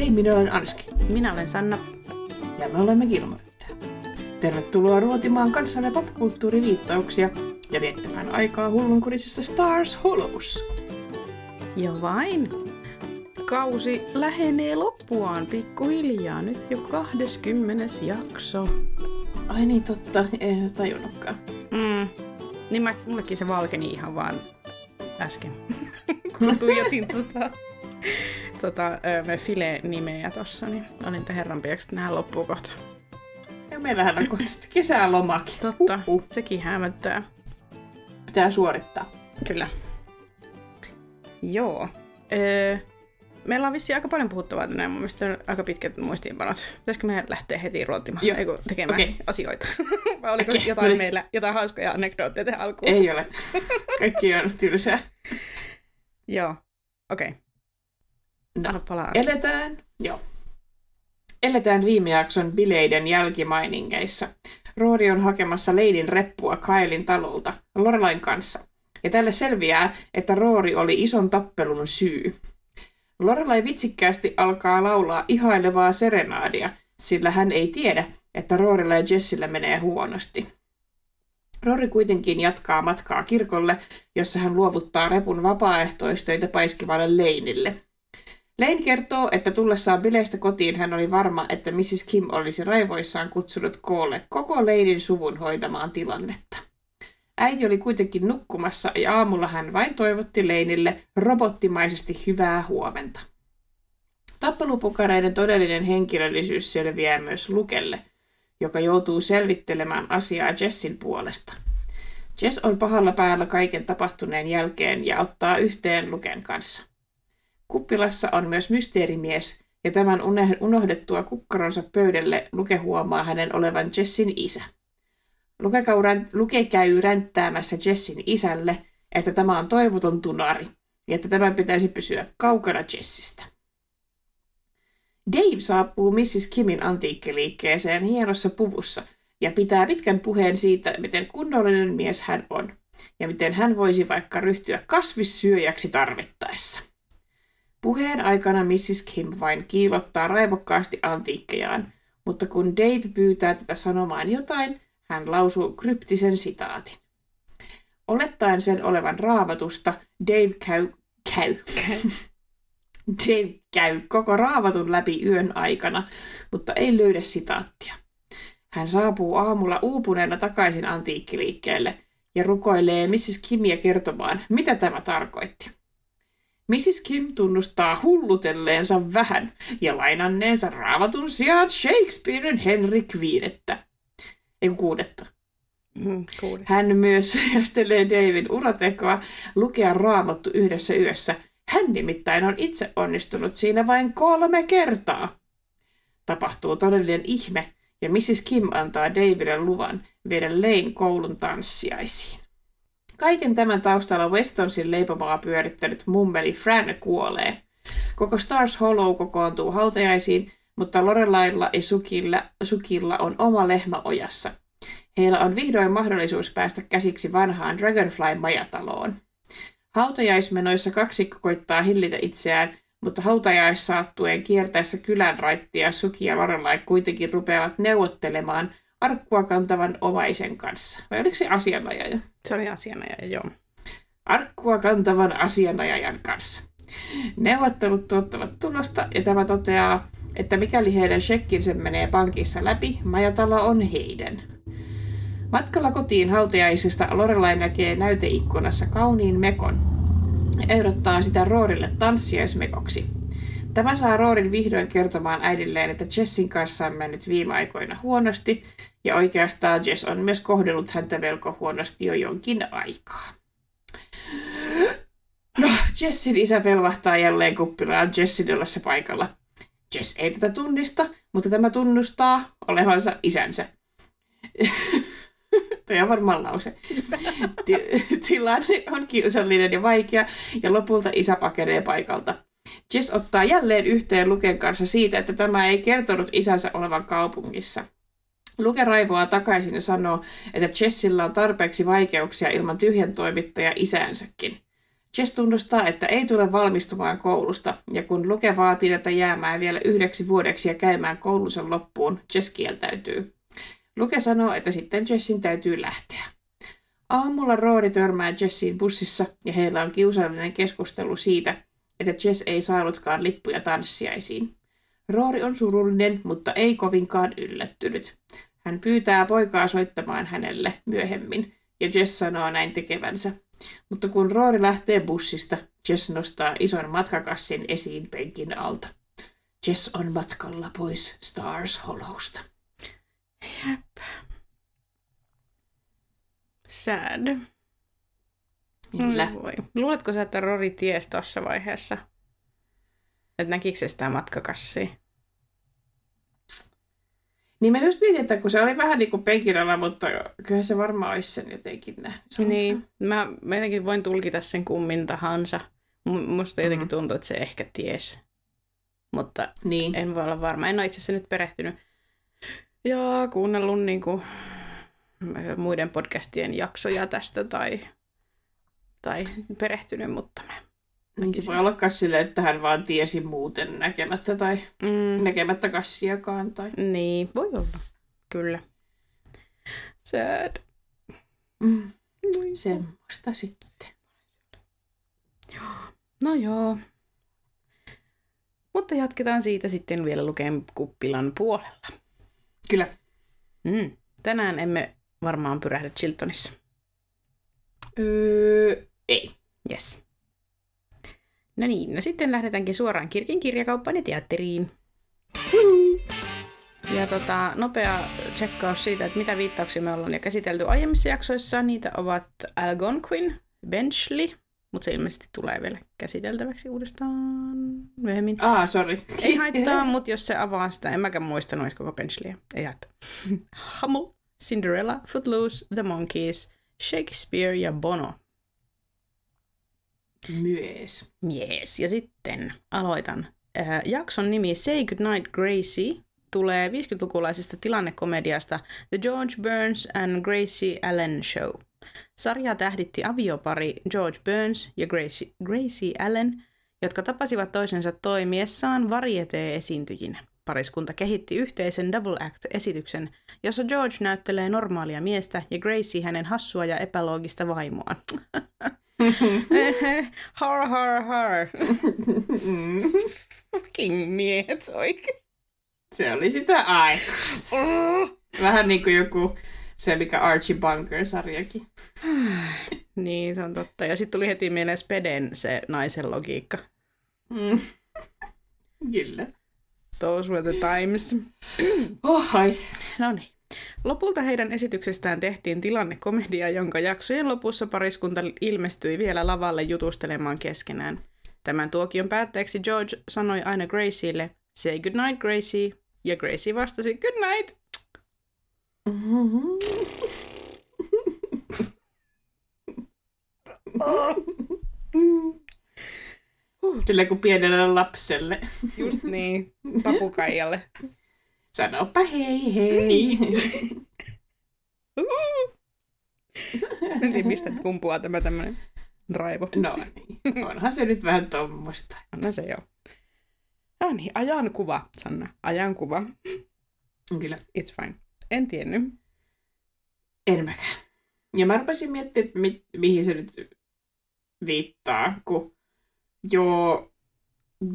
Hei, minä olen Anski. Minä olen Sanna. Ja me olemme Gilmoritteja. Tervetuloa ruotimaan kanssamme popkulttuuriviittauksia ja viettämään aikaa hullunkurisessa Stars Hollows. Ja vain. Kausi lähenee loppuaan pikkuhiljaa. Nyt jo 20. jakso. Ai niin, totta. En tajunnutkaan. Mm. Niin mä, mullekin se valkeni ihan vaan äsken, kun tuijotin tota, tota, me File-nimeä tossa, niin olin te herran että nämä loppuu kohta. Ja meillähän on kohta kesälomakin. Totta, uh-huh. sekin hämöttää. Pitää suorittaa. Kyllä. Joo. Öö, meillä on vissiin aika paljon puhuttavaa tänään. Mun mielestä on aika pitkät muistiinpanot. Pitäisikö meidän lähteä heti ruotimaan, Joo. Eiku, tekemään okay. asioita? Vai oliko okay. jotain meillä, jotain hauskoja anekdootteja tähän alkuun? Ei ole. Kaikki on tylsää. Joo, okei. Okay. No, eletään, joo. Eletään viime jakson bileiden jälkimainingeissa. Roori on hakemassa Leidin reppua Kailin talolta Lorelain kanssa. Ja tälle selviää, että Roori oli ison tappelun syy. Lorelai vitsikkäästi alkaa laulaa ihailevaa serenaadia, sillä hän ei tiedä, että Roorilla ja Jessillä menee huonosti. Rory kuitenkin jatkaa matkaa kirkolle, jossa hän luovuttaa repun vapaaehtoistöitä paiskivalle Leinille – Lane kertoo, että tullessaan bileistä kotiin hän oli varma, että Mrs. Kim olisi raivoissaan kutsunut koolle koko Lanein suvun hoitamaan tilannetta. Äiti oli kuitenkin nukkumassa ja aamulla hän vain toivotti Leinille robottimaisesti hyvää huomenta. Tappelupukareiden todellinen henkilöllisyys selviää myös Lukelle, joka joutuu selvittelemään asiaa Jessin puolesta. Jess on pahalla päällä kaiken tapahtuneen jälkeen ja ottaa yhteen Luken kanssa. Kuppilassa on myös mysteerimies, ja tämän unohdettua kukkaronsa pöydälle Luke huomaa hänen olevan Jessin isä. Luke, käy ränttäämässä Jessin isälle, että tämä on toivoton tunari, ja että tämän pitäisi pysyä kaukana Jessistä. Dave saapuu Mrs. Kimin antiikkiliikkeeseen hienossa puvussa ja pitää pitkän puheen siitä, miten kunnollinen mies hän on ja miten hän voisi vaikka ryhtyä kasvissyöjäksi tarvittaessa. Puheen aikana Mrs. Kim vain kiilottaa raivokkaasti antiikkejaan, mutta kun Dave pyytää tätä sanomaan jotain, hän lausuu kryptisen sitaatin. Olettaen sen olevan raavatusta, Dave käy, käy. Dave käy koko raavatun läpi yön aikana, mutta ei löydä sitaattia. Hän saapuu aamulla uupuneena takaisin antiikkiliikkeelle ja rukoilee Mrs. Kimia kertomaan, mitä tämä tarkoitti. Mrs. Kim tunnustaa hullutelleensa vähän ja lainanneensa raavatun sijaan Shakespearen Henrik viidettä. Ei kuudetta. Mm, Hän myös jastelee Davin uratekoa lukea raamattu yhdessä yössä. Hän nimittäin on itse onnistunut siinä vain kolme kertaa. Tapahtuu todellinen ihme, ja Mrs. Kim antaa Daville luvan viedä Lane koulun tanssiaisiin. Kaiken tämän taustalla Westonsin leipomaa pyörittänyt mummeli Fran kuolee. Koko Stars Hollow kokoontuu hautajaisiin, mutta Lorelailla ja Sukilla, Sukilla on oma lehmä ojassa. Heillä on vihdoin mahdollisuus päästä käsiksi vanhaan Dragonfly-majataloon. Hautajaismenoissa kaksikko koittaa hillitä itseään, mutta hautajaissaattuen kiertäessä kylän raittia Suki ja Lorelai kuitenkin rupeavat neuvottelemaan arkkua kantavan omaisen kanssa. Vai oliko se asianajaja? Se oli asianajaja, joo. Arkkua kantavan asianajajan kanssa. Neuvottelut tuottavat tulosta ja tämä toteaa, että mikäli heidän shekkinsä menee pankissa läpi, majatalo on heidän. Matkalla kotiin hautajaisesta Lorelai näkee näyteikkunassa kauniin mekon ehdottaa sitä Roorille tanssiaismekoksi. Tämä saa Roorin vihdoin kertomaan äidilleen, että Jessin kanssa on mennyt viime aikoina huonosti ja oikeastaan Jess on myös kohdellut häntä melko huonosti jo jonkin aikaa. No, Jessin isä pelvahtaa jälleen kuppilaan Jessin ollessa paikalla. Jess ei tätä tunnista, mutta tämä tunnustaa olevansa isänsä. Tuo on varmaan lause. Tilanne on kiusallinen ja vaikea, ja lopulta isä pakenee paikalta. Jess ottaa jälleen yhteen Luken kanssa siitä, että tämä ei kertonut isänsä olevan kaupungissa – Luke raivoaa takaisin ja sanoo, että Jessillä on tarpeeksi vaikeuksia ilman tyhjän toimittaja isänsäkin. Jess tunnustaa, että ei tule valmistumaan koulusta, ja kun Luke vaatii tätä jäämään vielä yhdeksi vuodeksi ja käymään koulunsa loppuun, Jess kieltäytyy. Luke sanoo, että sitten Jessin täytyy lähteä. Aamulla Roori törmää Jessiin bussissa, ja heillä on kiusallinen keskustelu siitä, että Jess ei saanutkaan lippuja tanssiaisiin. Roori on surullinen, mutta ei kovinkaan yllättynyt. Hän pyytää poikaa soittamaan hänelle myöhemmin, ja Jess sanoo näin tekevänsä. Mutta kun Roori lähtee bussista, Jess nostaa ison matkakassin esiin penkin alta. Jess on matkalla pois Stars Hollowsta. Jep. Sad. Kyllä. Oi Voi. Luuletko sä, että Rory ties tuossa vaiheessa? Että näkikö se sitä matkakassia? Niin mä just mietin, että kun se oli vähän niin kuin penkin alla, mutta kyllä se varmaan olisi sen jotenkin nähnyt. Se Niin, mä, mä jotenkin voin tulkita sen kummin tahansa. Mu- Musta jotenkin Mhm. tuntuu, että se ehkä ties. Mutta Niin. en voi olla varma. En ole itse asiassa nyt perehtynyt ja kuunnellut niin kuin, muiden podcastien jaksoja tästä tai, tai perehtynyt, mutta mä Niin se voi olla myös silleen, että hän vaan tiesi muuten näkemättä tai mm, näkemättä kassiakaan. Tai... Niin, voi olla. Kyllä. Sad. Mm. Semmoista sitten. No joo. Mutta jatketaan siitä sitten vielä lukeen kuppilan puolella. Kyllä. Mm. Tänään emme varmaan pyrähdä Chiltonissa. Öö, ei. Yes. No niin, no sitten lähdetäänkin suoraan Kirkin kirjakauppaan ja teatteriin. Ja tota, nopea tsekkaus siitä, että mitä viittauksia me ollaan jo käsitelty aiemmissa jaksoissa. Niitä ovat Algonquin, Benchley, mutta se ilmeisesti tulee vielä käsiteltäväksi uudestaan myöhemmin. Ah, sorry. Ei haittaa, mutta jos se avaa sitä, en mäkään muistanut edes koko Benchleya. Ei haittaa. Hummel, Cinderella, Footloose, The Monkeys, Shakespeare ja Bono. Myös. Yes. Ja sitten aloitan. Äh, jakson nimi Say Goodnight Gracie tulee 50-lukulaisesta tilannekomediasta The George Burns and Gracie Allen Show. Sarja tähditti aviopari George Burns ja Gracie, Gracie Allen, jotka tapasivat toisensa toimiessaan varietee-esiintyjinä. Pariskunta kehitti yhteisen Double Act-esityksen, jossa George näyttelee normaalia miestä ja Gracie hänen hassua ja epäloogista vaimoaan. har har har. Mm. Fucking miehet oikeesti. Se oli sitä aikaa. Vähän niin kuin joku se, mikä Archie Bunker-sarjakin. niin, se on totta. Ja sitten tuli heti mieleen Speden se naisen logiikka. Mm. Kyllä. Those were the times. Oh, ai. No niin. Lopulta heidän esityksestään tehtiin tilannekomedia, jonka jaksojen lopussa pariskunta ilmestyi vielä lavalle jutustelemaan keskenään. Tämän tuokion päätteeksi George sanoi aina Gracielle, say good night Gracie, ja Gracie vastasi good night. Sillä kuin pienelle lapselle. Just niin, papukaijalle. Sanopa hei hei. Niin. En tiedä, mistä kumpuaa tämä tämmöinen raivo. No niin, onhan se nyt vähän tommosta. Anna se joo. Ah niin, ajankuva, Sanna. Ajankuva. Kyllä, It's fine. En tiennyt. en mäkään. Ja mä rupesin miettimään, että mi- mihin se nyt viittaa, kun joo,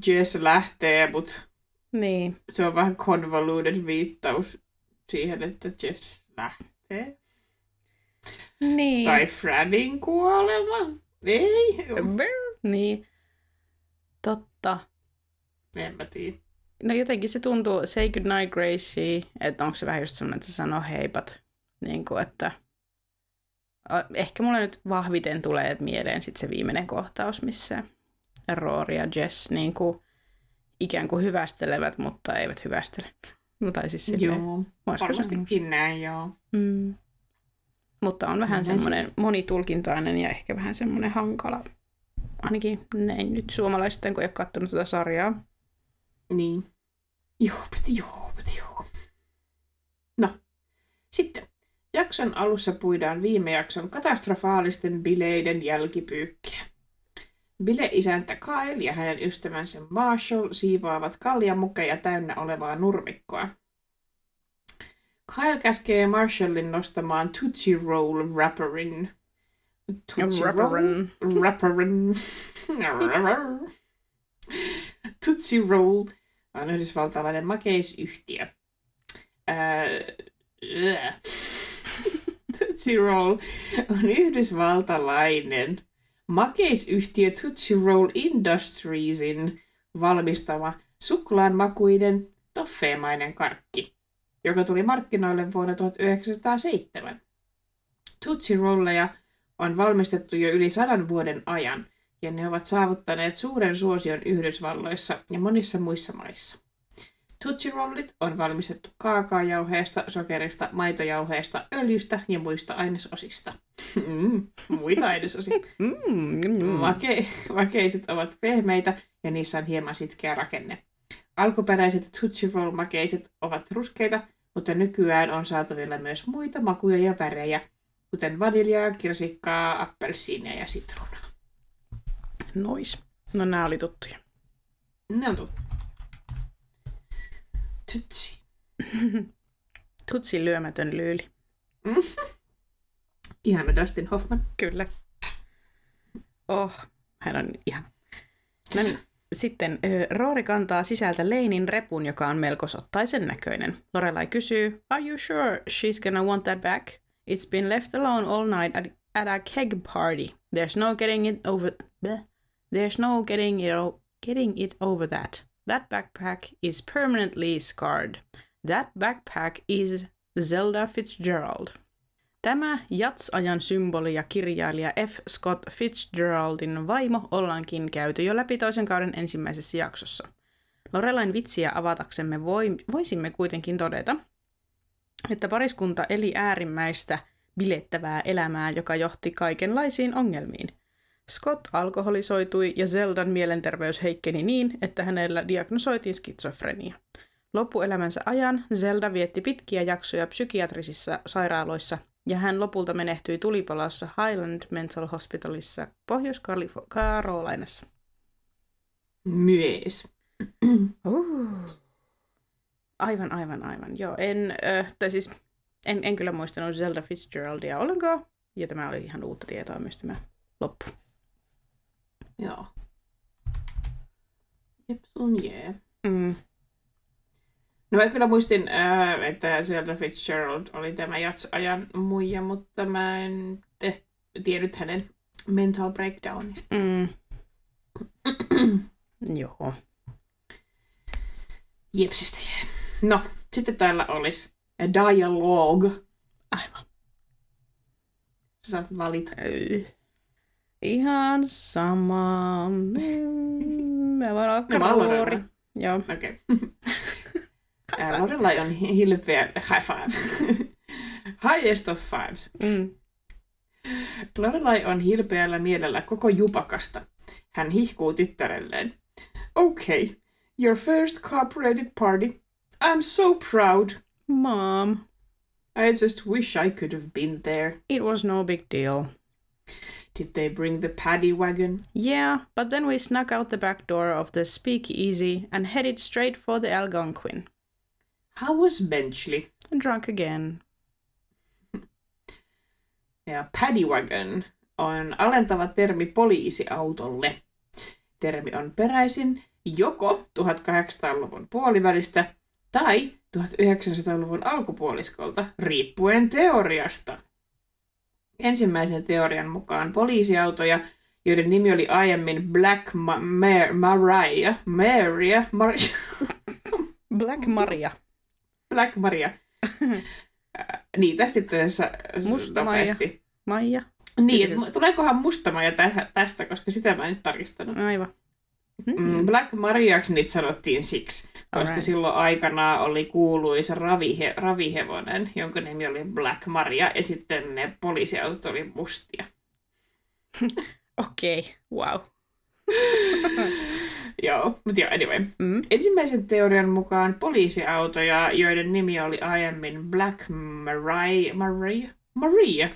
Jess lähtee, mutta Niin. se on vähän convoluted viittaus siihen, että Jess lähtee. Niin. Tai Franin kuolema. Ei, Niin. Totta. en mä tiedä. No jotenkin se tuntuu, say good night Gracie, että onko se vähän just semmoinen, että se sanoo heipat. Niin kuin, että ehkä mulle nyt vahviten tulee mieleen sit se viimeinen kohtaus, missä Rory ja Jess niin kuin, ikään kuin hyvästelevät, mutta eivät hyvästele. No, tai siis silleen, Joo, varmastikin näin, joo. Mm. Mutta on vähän semmoinen monitulkintainen ja ehkä vähän semmoinen hankala. Ainakin näin nyt suomalaisten, kun ei ole katsonut tätä sarjaa. Niin. Joo, piti joo, piti joo. No, sitten. Jakson alussa puidaan viime jakson katastrofaalisten bileiden jälkipyykkiä. Bile-isäntä Kyle ja hänen ystävänsä Marshall siivoavat kaljamukeja täynnä olevaa nurmikkoa. Kyle käskee Marshallin nostamaan Tootsie Roll Rapperin. Tootsie Roll? Rapperin. Tootsie Roll on yhdysvaltalainen makeisyhtiö. Ää. Tootsie Roll on yhdysvaltalainen makeisyhtiö Tootsie Roll Industriesin valmistama suklaanmakuinen toffeemainen karkki, joka tuli markkinoille vuonna 1907. Tootsie Rolleja on valmistettu jo yli sadan vuoden ajan, ja ne ovat saavuttaneet suuren suosion Yhdysvalloissa ja monissa muissa maissa. Tootsie Rollit on valmistettu kaakaojauheesta, sokerista, maitojauheesta, öljystä ja muista ainesosista. Mm, muita ainesosia. Mm, mm. Make- makeiset ovat pehmeitä ja niissä on hieman sitkeä rakenne. Alkuperäiset Tootsie Roll-makeiset ovat ruskeita, mutta nykyään on saatavilla myös muita makuja ja värejä, kuten vaniljaa, kirsikkaa, appelsiinia ja sitruunaa. Nois. No nää oli tuttuja. Ne on tuttu. Tootsie. Tutsi lyömätön lyyli. Ihana Dustin Hoffman. Kyllä. Oh, hän on ihana. No niin, sitten Roori kantaa sisältä Leinin repun, joka on melko sottaisen näköinen. Lorelai kysyy, Are you sure she's gonna want that back? It's been left alone all night at, at a keg party. There's no getting it over... Bleh. There's no getting it, o- getting it over that. That backpack is permanently scarred. That backpack is Zelda Fitzgerald. Tämä Jats-ajan symboli ja kirjailija F. Scott Fitzgeraldin vaimo ollaankin käyty jo läpi toisen kauden ensimmäisessä jaksossa. Lorelain vitsiä avataksemme voi, voisimme kuitenkin todeta, että pariskunta eli äärimmäistä bilettävää elämää, joka johti kaikenlaisiin ongelmiin. Scott alkoholisoitui ja Zeldan mielenterveys heikkeni niin, että hänellä diagnosoitiin skitsofrenia. Loppuelämänsä ajan Zelda vietti pitkiä jaksoja psykiatrisissa sairaaloissa ja hän lopulta menehtyi tulipalossa Highland Mental Hospitalissa Pohjois-Karolainassa. Myös. Uh. Aivan, aivan, aivan. Joo, en, äh, tai siis en, en kyllä muistanut Zelda Fitzgeraldia ollenkaan. Ja tämä oli ihan uutta tietoa myös tämä loppu. Joo. Jep, sun jee. Mm. No mä kyllä muistin, ää, että Zelda Fitzgerald oli tämä jats-ajan muija, mutta mä en te- tiennyt hänen mental breakdownista. Mm. Joo. Jepsistä jee. No, sitten täällä olisi a dialogue. Aivan. Sä saat valita. Ei. Ihan sama. Mm, Mä voin olla. Lorelai. Joo. Okei. Okay. Lorelai on hi- hilpeä high five. Highest of fives. Mm. Lorelai on hilpeällä mielellä koko jupakasta. Hän hihkuu tyttärelleen. Okay, your first cooperated party. I'm so proud. Mom, I just wish I could have been there. it was no big deal. Did they bring the paddy wagon? Yeah, but then we snuck out the back door of the speakeasy and headed straight for the Algonquin. How was Benchley? Drunk again. Ja paddy wagon on alentava termi poliisiautolle. Termi on peräisin joko 1800-luvun puolivälistä tai 1900-luvun alkupuoliskolta, riippuen teoriasta. Ensimmäisen teorian mukaan poliisiautoja, joiden nimi oli aiemmin Black Ma- Mar- Maria, Maria, Maria, Black Maria. Black Maria, Ää, niin tästä itse asiassa Musta Maija. nopeasti. Maija. Niin, tuleekohan mustamaja tä- tästä, koska sitä mä en nyt tarkistanut. Aivan. Mm, Black Mariaksi niitä sanottiin siksi, koska Alright. silloin aikana oli kuuluisa ravihe, ravihevonen, jonka nimi oli Black Maria, ja sitten ne poliisiautot oli mustia. Okei, okay. wow. Joo, mutta joo, anyway. Mm. Ensimmäisen teorian mukaan poliisiautoja, joiden nimi oli aiemmin Black Maria, Maria, Maria.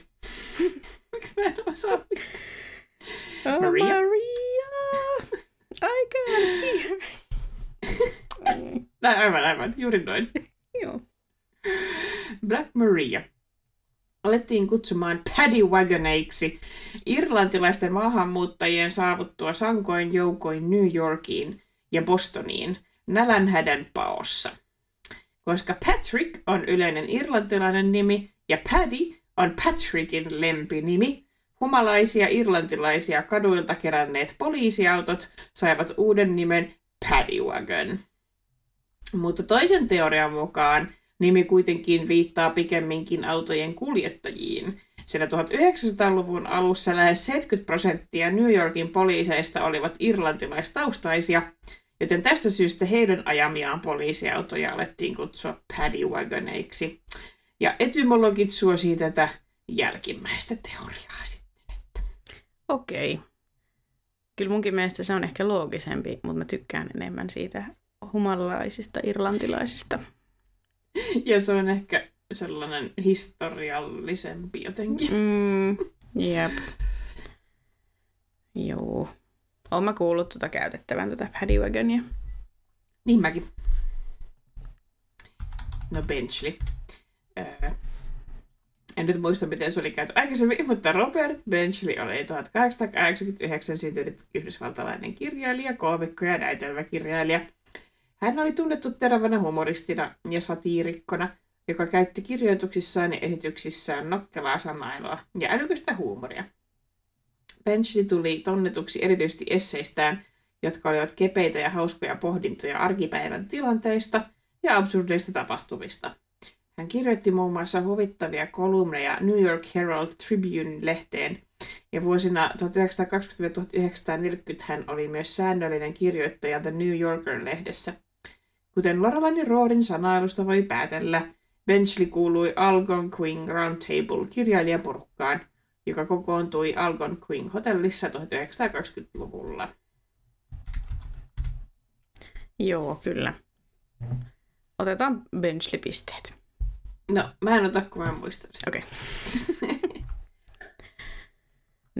Miksi mä en osaa? Oh, Maria. Maria. I can see her. Näin, aivan, aivan. Juuri noin. Joo. Black Maria. Alettiin kutsumaan paddy wagoneiksi irlantilaisten maahanmuuttajien saavuttua sankoin joukoin New Yorkiin ja Bostoniin nälänhädän paossa. Koska Patrick on yleinen irlantilainen nimi ja Paddy on Patrickin lempinimi, humalaisia irlantilaisia kaduilta keränneet poliisiautot saivat uuden nimen Paddy Wagon. Mutta toisen teorian mukaan nimi kuitenkin viittaa pikemminkin autojen kuljettajiin, sillä 1900-luvun alussa lähes 70 prosenttia New Yorkin poliiseista olivat irlantilaistaustaisia, joten tästä syystä heidän ajamiaan poliisiautoja alettiin kutsua paddy wagoneiksi. Ja etymologit suosii tätä jälkimmäistä teoriaa Okei. Kyllä munkin mielestä se on ehkä loogisempi, mutta mä tykkään enemmän siitä humalaisista irlantilaisista. Ja se on ehkä sellainen historiallisempi jotenkin. Mm, jep. Joo. Oon mä kuullut tuota käytettävän tuota paddy wagonia. Niin mäkin. No Benchley. Öö, en nyt muista, miten se oli käyty aikaisemmin, mutta Robert Benchley oli 1889 syntynyt yhdysvaltalainen kirjailija, koomikko ja näytelmäkirjailija. Hän oli tunnettu terävänä humoristina ja satiirikkona, joka käytti kirjoituksissaan ja esityksissään nokkelaa sanailua ja älykästä huumoria. Benchley tuli tunnetuksi erityisesti esseistään, jotka olivat kepeitä ja hauskoja pohdintoja arkipäivän tilanteista ja absurdeista tapahtumista. Hän kirjoitti muun muassa huvittavia kolumneja New York Herald Tribune-lehteen, ja vuosina 1920-1940 hän oli myös säännöllinen kirjoittaja The New Yorker-lehdessä. Kuten Lorelainen Roodin sanailusta voi päätellä, Benchley kuului Algonquin Roundtable kirjailijaporukkaan, joka kokoontui Algonquin hotellissa 1920-luvulla. Joo, kyllä. Otetaan Benchley-pisteet. No, mä en ota, kun mä en muista. Okei.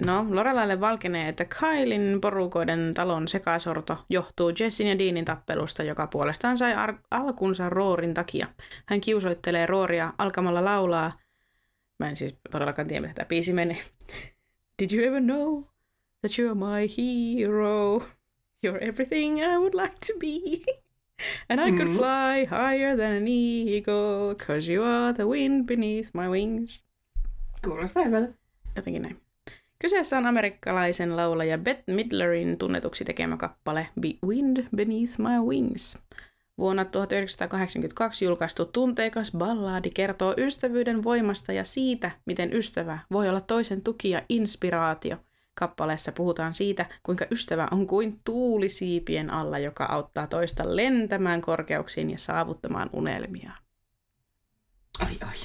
No, Lorelaille valkenee, että Kailin porukoiden talon sekasorto johtuu Jessin ja Deanin tappelusta, joka puolestaan sai ar- alkunsa Roorin takia. Hän kiusoittelee Rooria alkamalla laulaa. Mä en siis todellakaan tiedä, mitä tämä biisi meni. Did you ever know that you're my hero? You're everything I would like to be. And I could Mm. fly higher than an eagle, cause you are the wind beneath my wings. Kuulostaa hyvältä. Jotenkin näin. Kyseessä on amerikkalaisen laulaja Bette Midlerin tunnetuksi tekemä kappale Be Wind Beneath My Wings. Vuonna 1982 julkaistu tunteikas ballaadi kertoo ystävyyden voimasta ja siitä, miten ystävä voi olla toisen tuki ja inspiraatio. Kappaleessa puhutaan siitä, kuinka ystävä on kuin tuuli siipien alla, joka auttaa toista lentämään korkeuksiin ja saavuttamaan unelmia. Ai ai.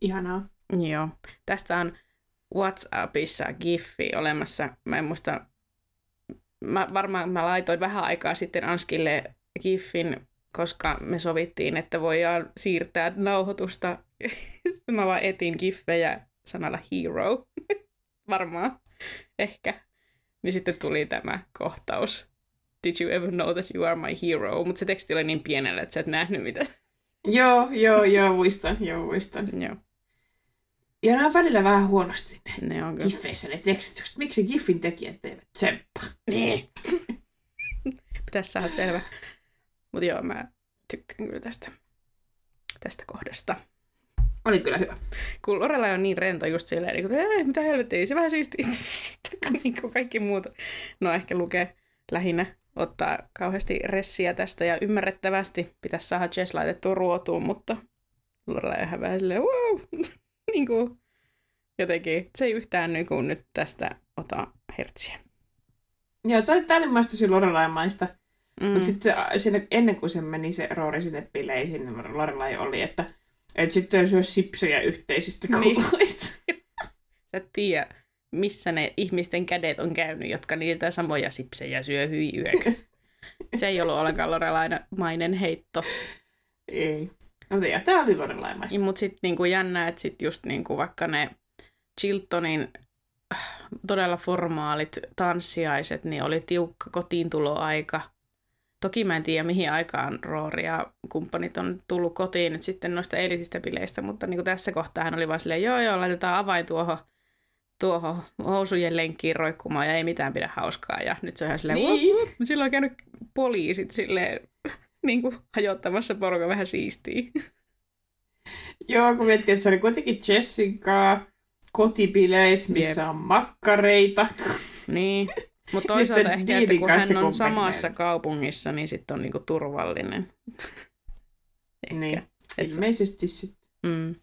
Ihanaa. Joo. Tästä on WhatsAppissa giffi olemassa. Mä en muista, mä varmaan mä laitoin vähän aikaa sitten Anskille giffin, koska me sovittiin, että voidaan siirtää nauhoitusta. Sitten mä vaan etin giffejä sanalla hero. varmaan. Ehkä. Niin sitten tuli tämä kohtaus. Did you ever know that you are my hero? Mutta se teksti oli niin pienellä, että sä et nähnyt mitä. Joo, joo, joo, muistan, joo, muistan. Joo, Ja nämä on välillä vähän huonosti ne ne on kyllä. giffeissä ne tekstitykset. Miksi giffin tekijät eivät tsemppaa? Niin. Pitäisi saada selvä. Mutta joo, mä tykkään kyllä tästä, tästä kohdasta. Oli kyllä hyvä. Kun Lorelai on niin rento just silleen, niin kuin, että mitä helvettiä, se vähän siistiä. niin kuin kaikki muuta. No ehkä lukee lähinnä ottaa kauheasti ressiä tästä ja ymmärrettävästi pitäisi saada Jess laitettua ruotuun, mutta Lorelai ihan vähän silleen, wow, niin kuin, jotenkin se ei yhtään niin kuin nyt tästä ota hertsiä. Joo, se oli täydelmäistä Lorelai-maista. Mm. Mutta sitten ennen kuin se meni se Roori sinne bileisiin, niin Lorelai oli, että et sitten syö sipsejä yhteisistä Niin. kuluista. Sä et tiedä, missä ne ihmisten kädet on käynyt, jotka niiltä samoja sipsejä syö hyi yökö. Se ei ollut ollenkaan Lorelainen heitto. Ei. No se, tämä oli Lorelai-maista. Mutta sitten niinku jännä, että sit just niinku vaikka ne Chiltonin äh, todella formaalit tanssiaiset, niin oli tiukka kotiintuloaika. Toki mä en tiedä, mihin aikaan Roori ja kumppanit on tullut kotiin nyt sitten noista eilisistä bileistä, mutta niin kuin tässä kohtaa hän oli vaan silleen, joo joo, laitetaan avain tuohon, tuohon housujen lenkkiin roikkumaan ja ei mitään pidä hauskaa. Ja nyt se on ihan silleen, Niin. niin. sillä on käynyt poliisit silleen, niin kuin hajottamassa porukan vähän siistiä. Joo, kun miettii, että se oli kuitenkin Jessin kanssa kotibileis, missä Jep. on makkareita. Niin. Mutta toisaalta ehkä, että kun hän on samassa kaupungissa, niin sitten on niinku turvallinen. ehkä. Niin, Et se- ilmeisesti sitten. Mm.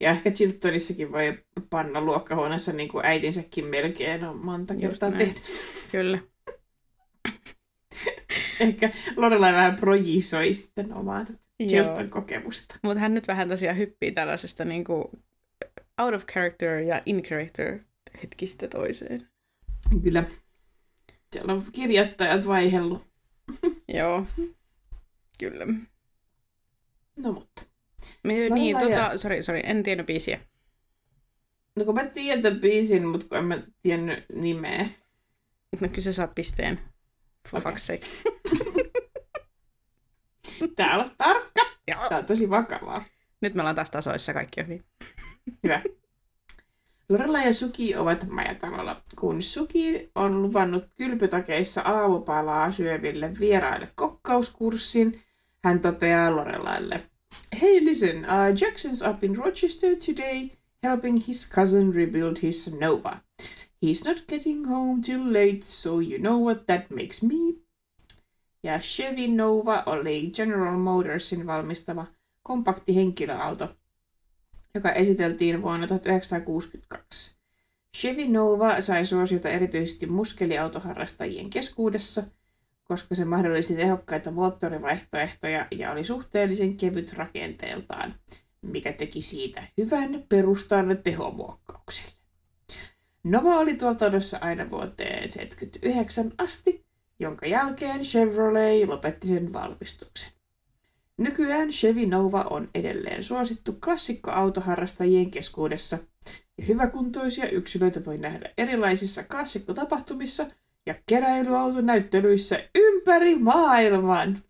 Ja ehkä Chiltonissakin voi panna luokkahuoneessa niin kuin äitinsäkin melkein on monta Just kertaa näin. tehnyt. Kyllä. Ehkä Lorelai vähän projisoi sitten omaa. Chilton kokemusta. Mutta hän nyt vähän tosiaan hyppii tällaisesta niinku out of character ja in character hetkistä toiseen. Kyllä. Siellä on kirjoittajat vaihellut. Joo. Kyllä. No mutta. Me, niin, tota, sorry, sorry, en tiennyt biisiä. No kun mä tiedän tämän biisin, mutta kun en mä tiennyt nimeä. No kyllä sä saat pisteen. For Okei. fuck's sake. Tää on tarkka. Joo. Tää on tosi vakavaa. Nyt me ollaan taas tasoissa, kaikki on hyvin. Hyvä. Lorelai ja Suki ovat majatalolla, kun Suki on luvannut kylpytakeissa aamupalaa syöville vieraille kokkauskurssin. Hän toteaa Lorelaille, Hey listen, uh, Jackson's up in Rochester today helping his cousin rebuild his Nova. He's not getting home till late, so you know what that makes me. Ja Chevy Nova oli General Motorsin valmistama kompakti henkilöauto, joka esiteltiin vuonna 1962. Chevy Nova sai suosiota erityisesti muskeliautoharrastajien keskuudessa, koska se mahdollisti tehokkaita moottorivaihtoehtoja ja oli suhteellisen kevyt rakenteeltaan, mikä teki siitä hyvän perustan tehomuokkauksille. Nova oli tuotannossa aina vuoteen 1979 asti, jonka jälkeen Chevrolet lopetti sen valmistuksen. Nykyään Chevy Nova on edelleen suosittu klassikkoautoharrastajien keskuudessa, ja hyväkuntoisia yksilöitä voi nähdä erilaisissa klassikkotapahtumissa ja keräilyautonäyttelyissä ympäri maailman.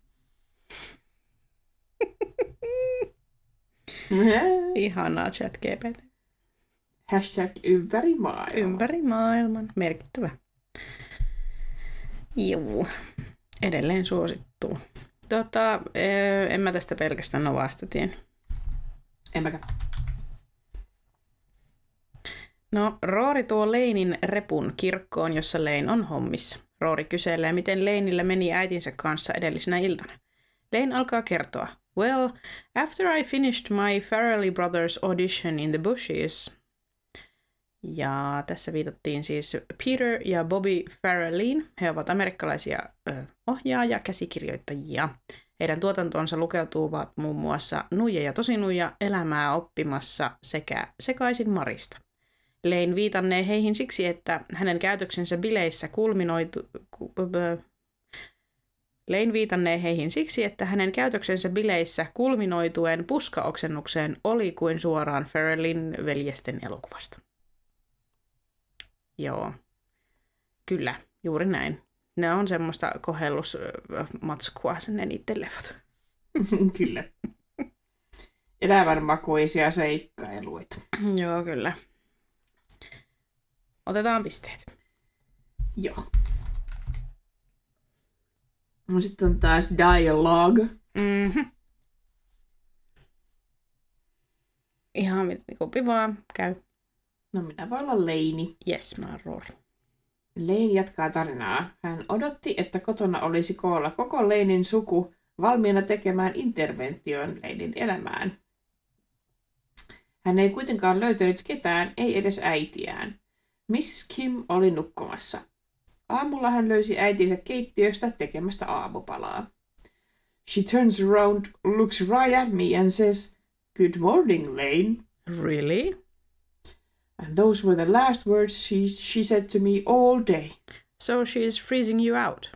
Ihanaa chat GPT. Hashtag ympäri maailman. Ympäri maailman. Merkittävä. Juu. Edelleen suosittu. Tota, eh, en mä tästä pelkästään Novasta tiennyt. En mäkään. No, Roori tuo Leinin repun kirkkoon, jossa Lein on hommissa. Roori kyselee, miten Leinillä meni äitinsä kanssa edellisenä iltana. Lein alkaa kertoa. Well, after I finished my Farrelly Brothers audition in the bushes. Ja tässä viitattiin siis Peter ja Bobby Farrellyin. He ovat amerikkalaisia ö, ohjaa- ja käsikirjoittajia. Heidän tuotantonsa lukeutuvat muun muassa Nuija ja Tosinuija, Elämää oppimassa sekä Sekaisin Marista. Lein viitannee heihin siksi, että hänen käytöksensä bileissä kulminoitu... Lein viitannee heihin siksi, että hänen käytöksensä bileissä kulminoituen puskaoksennukseen oli kuin suoraan Farrellin veljesten elokuvasta. Joo, kyllä, juuri näin. Ne on semmoista kohellusmatskua, ne niiden leffat. Kyllä. Elävänmakuisia seikkailuita. Joo, kyllä. Otetaan pisteet. Joo. No sitten on taas dialogue. Mm-hmm. Ihan mit- kumpi vaan käy. No minä voi olla Leini. Yes, mä oon Roori. Lein jatkaa tarinaa. Hän odotti, että kotona olisi koolla koko Leinin suku valmiina tekemään intervention Leinin elämään. Hän ei kuitenkaan löytänyt ketään, ei edes äitiään. Mrs. Kim oli nukkumassa. Aamulla hän löysi äitinsä keittiöstä tekemästä aamupalaa. She turns around, looks right at me and says, Good morning, Lane. Really? And those were the last words she, she said to me all day. So she's freezing you out?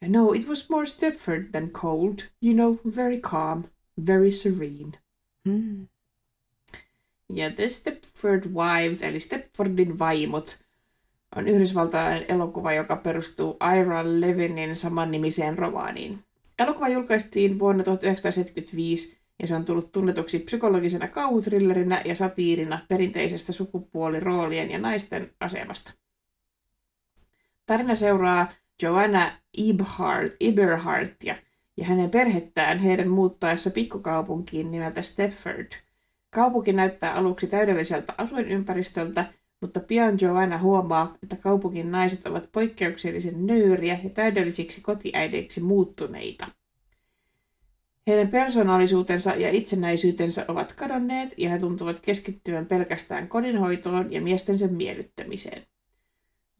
And no, it was more Stepford than cold. You know, very calm, very serene. Hmm. Ja The Stepford Wives, eli Stepfordin vaimot, on yhdysvaltalainen elokuva, joka perustuu Ira Levinin samannimiseen romaaniin. Elokuva julkaistiin vuonna 1975 ja se on tullut tunnetuksi psykologisena kauhutrillerinä ja satiirina perinteisestä sukupuoliroolien ja naisten asemasta. Tarina seuraa Joanna Eberhardtia ja hänen perhettään heidän muuttaessa pikkukaupunkiin nimeltä Stepford. Kaupunki näyttää aluksi täydelliseltä asuinympäristöltä, mutta pian Joanna huomaa, että kaupungin naiset ovat poikkeuksellisen nöyriä ja täydellisiksi kotiäideiksi muuttuneita. Heidän persoonallisuutensa ja itsenäisyytensä ovat kadonneet ja he tuntuvat keskittyvän pelkästään kodinhoitoon ja miestensä miellyttämiseen.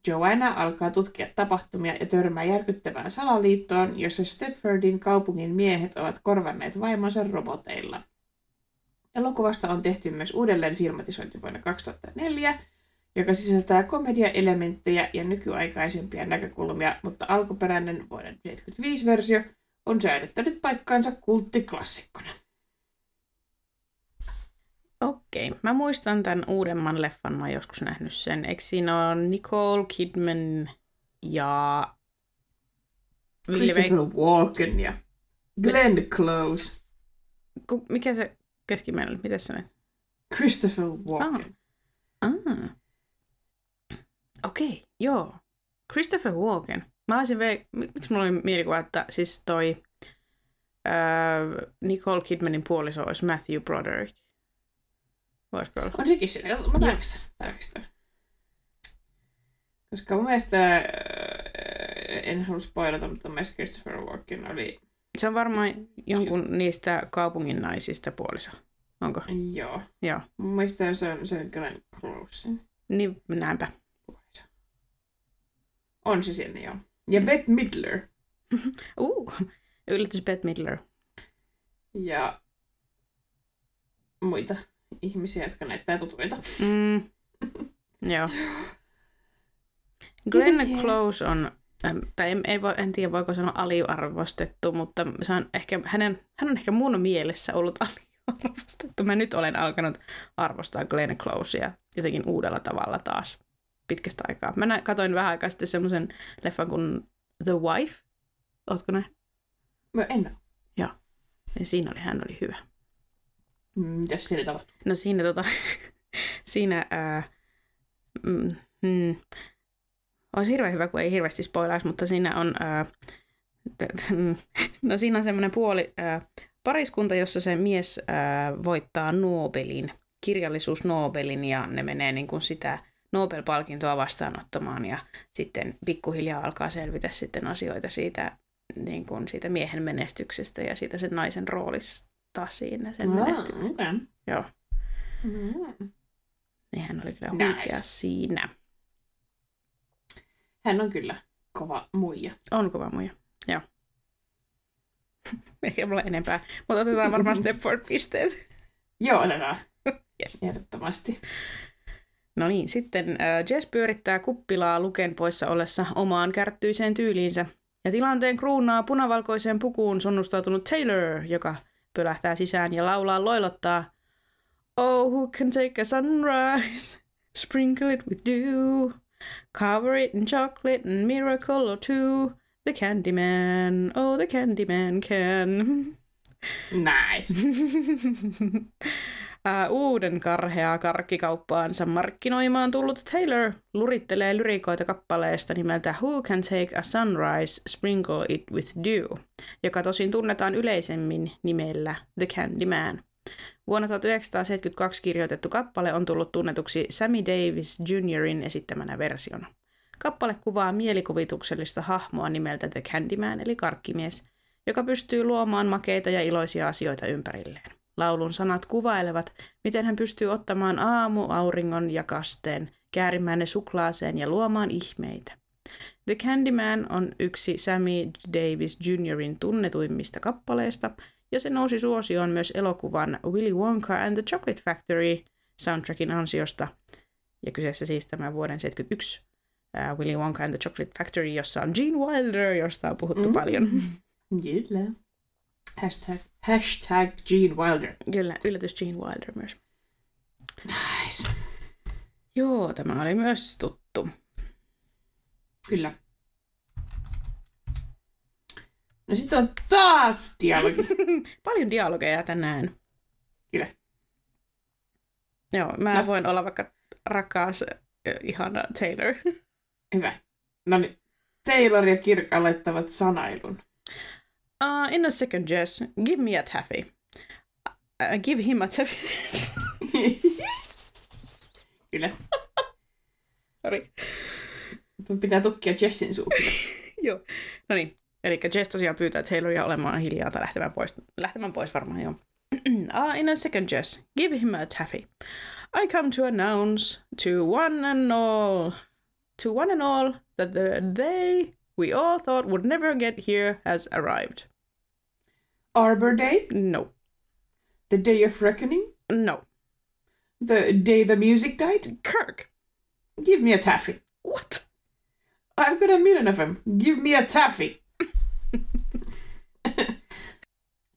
Joanna alkaa tutkia tapahtumia ja törmää järkyttävään salaliittoon, jossa Stepfordin kaupungin miehet ovat korvanneet vaimonsa roboteilla. Elokuvasta on tehty myös uudelleen filmatisointi vuonna 2004, joka sisältää komediaelementtejä ja nykyaikaisempia näkökulmia, mutta alkuperäinen vuoden 1975 versio on säilyttänyt paikkaansa kulttiklassikkona. Okei, mä muistan tämän uudemman leffan, mä oon joskus nähnyt sen. Eikö siinä ole Nicole Kidman ja... Christopher Walken ja Glenn Close. Ku, mikä se keskimmäinen oli? Miten se? Christopher Walken. Ah. ah. Okei, okay, joo. Christopher Walken. Mä olisin ve... Miksi mulla oli mielikuva, että siis toi äh, Nicole Kidmanin puoliso olisi Matthew Broderick. Voisiko olla? On sekin siinä. Mä tarkistan. tarkistan. Koska mun mielestä, äh, en halua spoilata, mutta mun mielestä Christopher Walken oli... Se on varmaan jonkun niistä kaupungin naisista puoliso. Onko? Joo. Joo. Mun mielestä se on, se on Glenn Close. Niin, näinpä. On se siinä, joo. Ja mm. Bette Midler. uh, yllätys Bette Midler. Ja muita ihmisiä, jotka näyttää tutuilta. Mm. Joo. Glenn Close on, tai en, en, en tiedä voiko sanoa aliarvostettu, mutta se on ehkä, hänen, hän on ehkä mun mielessä ollut aliarvostettu. Mä nyt olen alkanut arvostaa Glenn Closea jotenkin uudella tavalla taas pitkästä aikaa. Mä nä- katoin vähän aikaa sitten semmoisen leffan kuin The Wife. Ootko nähnyt? Mä en ole. Joo. Ja siinä oli, hän oli hyvä. Mitäs siinä tapahtui? No siinä tota, siinä ää, mm, mm, olisi hirveän hyvä, kun ei hirveästi spoilaisi, mutta siinä on, ää, no siinä on semmoinen puoli ää, pariskunta, jossa se mies ää, voittaa Nobelin, kirjallisuus Nobelin ja ne menee niin kuin sitä Nobel-palkintoa vastaanottamaan ja sitten pikkuhiljaa alkaa selvitä sitten asioita siitä, niin kuin siitä miehen menestyksestä ja siitä sen naisen roolista siinä sen menestyksessä. okay. Joo, Mm. niin hän oli kyllä Nice. huikea siinä. Hän on kyllä kova muija. On kova muija, joo. Ei mulla enempää, mutta otetaan varmaan Stepford-pisteet. Joo, otetaan. Yes. Ehdottomasti. No niin, sitten Jess pyörittää kuppilaa Luken poissa ollessa omaan kärttyiseen tyyliinsä. Ja tilanteen kruunaa punavalkoiseen pukuun sonnustautunut Taylor, joka pölähtää sisään ja laulaa loilottaa Oh, who can take a sunrise, sprinkle it with dew, cover it in chocolate and miracle or two. The Candyman, oh the Candyman can. Nice. Ää, uuden karheaa karkkikauppaansa markkinoimaan tullut Taylor lurittelee lyrikoita kappaleesta nimeltä Who Can Take a Sunrise, Sprinkle It With Dew, joka tosin tunnetaan yleisemmin nimellä The Candyman. Vuonna 1972 kirjoitettu kappale on tullut tunnetuksi Sammy Davis Jr.in esittämänä versiona. Kappale kuvaa mielikuvituksellista hahmoa nimeltä The Candyman eli karkkimies, joka pystyy luomaan makeita ja iloisia asioita ympärilleen. Laulun sanat kuvailevat, miten hän pystyy ottamaan aamu, auringon ja kasteen, käärimään ne suklaaseen ja luomaan ihmeitä. The Candyman on yksi Sammy Davis Jr.in tunnetuimmista kappaleista, ja se nousi suosioon myös elokuvan Willy Wonka and the Chocolate Factory soundtrackin ansiosta. Ja kyseessä siis tämä vuoden 1971 uh, Willy Wonka and the Chocolate Factory, jossa on Gene Wilder, josta on puhuttu Mm. paljon. Kyllä. Hashtag, hashtag Gene Wilder. Kyllä, yllätys Gene Wilder myös. Nice. Joo, tämä oli myös tuttu. Kyllä. No sitten on taas dialogi. Paljon dialogeja tänään. Kyllä. Joo, mä No. voin olla vaikka rakas, ihana Taylor. Hyvä. No niin. Taylor ja Kirk aloittavat sanailun. Uh, in a second, Jess, give me a taffy. Uh, give him a taffy. Kyllä. Sorry. Mun pitää tukkia Jessin suu. Joo. No niin. Eli Jess tosiaan pyytää Tayloria olemaan hiljaa tai lähtemään pois. Lähtemään pois varmaan, joo. ah, in a second, Jess. Give him a taffy. I come to announce to one and all, to one and all, that the day we all thought would never get here has arrived. Arbor Day, No. the day of reckoning, No. the day the music died. Kirk. Give me a taffy. What? I've got a million of them. Give me a taffy.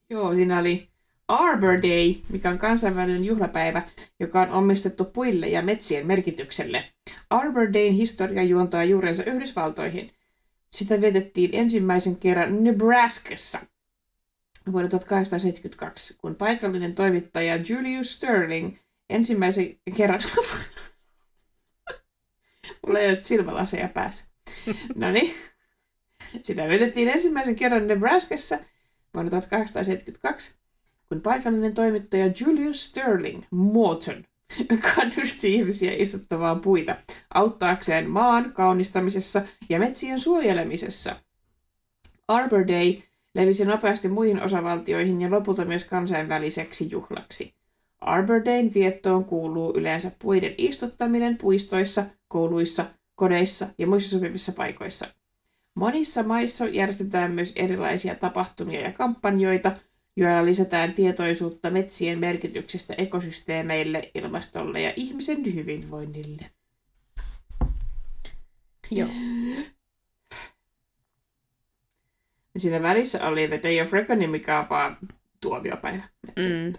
Joo, siinä oli Arbor Day, mikä on kansainvälinen juhlapäivä, joka on omistettu puille ja metsien merkitykselle. Arbor Dayn historia juontaa juurensa Yhdysvaltoihin. Sitä vietettiin ensimmäisen kerran Nebraskassa vuonna 1872, kun paikallinen toimittaja Julius Sterling ensimmäisen kerran... Mulla ei ole silmälaseja päässä. No niin. Sitä vedettiin ensimmäisen kerran Nebraskassa vuonna 1872, kun paikallinen toimittaja Julius Sterling Morton kannusti ihmisiä istuttamaan puita auttaakseen maan kaunistamisessa ja metsien suojelemisessa. Arbor Day levisi nopeasti muihin osavaltioihin ja lopulta myös kansainväliseksi juhlaksi. Arbor Dayn viettoon kuuluu yleensä puiden istuttaminen puistoissa, kouluissa, kodeissa ja muissa sopivissa paikoissa. Monissa maissa järjestetään myös erilaisia tapahtumia ja kampanjoita, joilla lisätään tietoisuutta metsien merkityksestä ekosysteemeille, ilmastolle ja ihmisen hyvinvoinnille. Joo. Ja siinä välissä oli The Day of Reckoning, mikä on vaan tuomiopäivä. Et se Mm.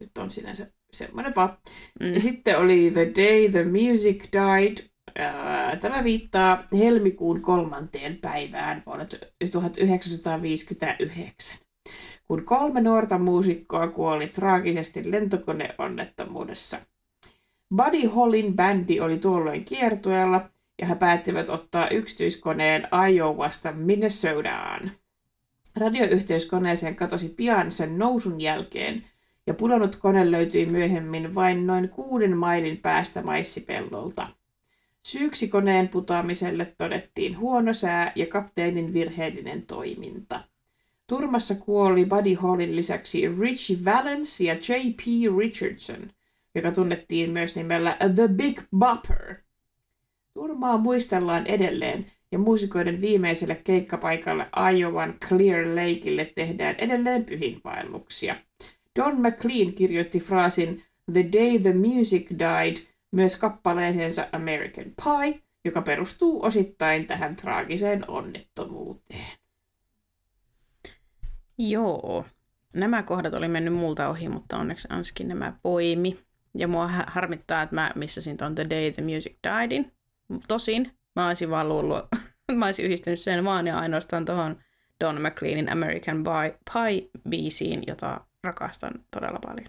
nyt on sinänsä semmoinen vaan. Mm. Ja sitten oli The Day the Music Died. Tämä viittaa helmikuun kolmanteen päivään vuonna 1959, kun kolme nuorta muusikkoa kuoli traagisesti lentokoneonnettomuudessa. Buddy Hollin bändi oli tuolloin kiertueella ja he päättivät ottaa yksityiskoneen Iowasta Minnesotaan. Radioyhteys koneeseen katosi pian sen nousun jälkeen, ja pudonnut kone löytyi myöhemmin vain noin kuuden mailin päästä maissipellolta. Syyksi koneen putoamiselle todettiin huono sää ja kapteenin virheellinen toiminta. Turmassa kuoli Buddy Hallin lisäksi Richie Valens ja J.P. Richardson, joka tunnettiin myös nimellä The Big Bopper. Turmaa muistellaan edelleen, ja muusikoiden viimeiselle keikkapaikalle Iowan Clear Lakeille tehdään edelleen pyhinvaelluksia. Don McLean kirjoitti fraasin The Day the Music Died myös kappaleeseensa American Pie, joka perustuu osittain tähän traagiseen onnettomuuteen. Joo. Nämä kohdat oli mennyt multa ohi, mutta onneksi Anskin nämä poimi. Ja mua harmittaa, että mä missasin ton The Day the Music Diedin. Tosin mä olisin vaan luullut, mä olisin yhdistänyt sen vaan ja ainoastaan tuohon Don McLeanin American Pie- Pie-biisiin, jota rakastan todella paljon.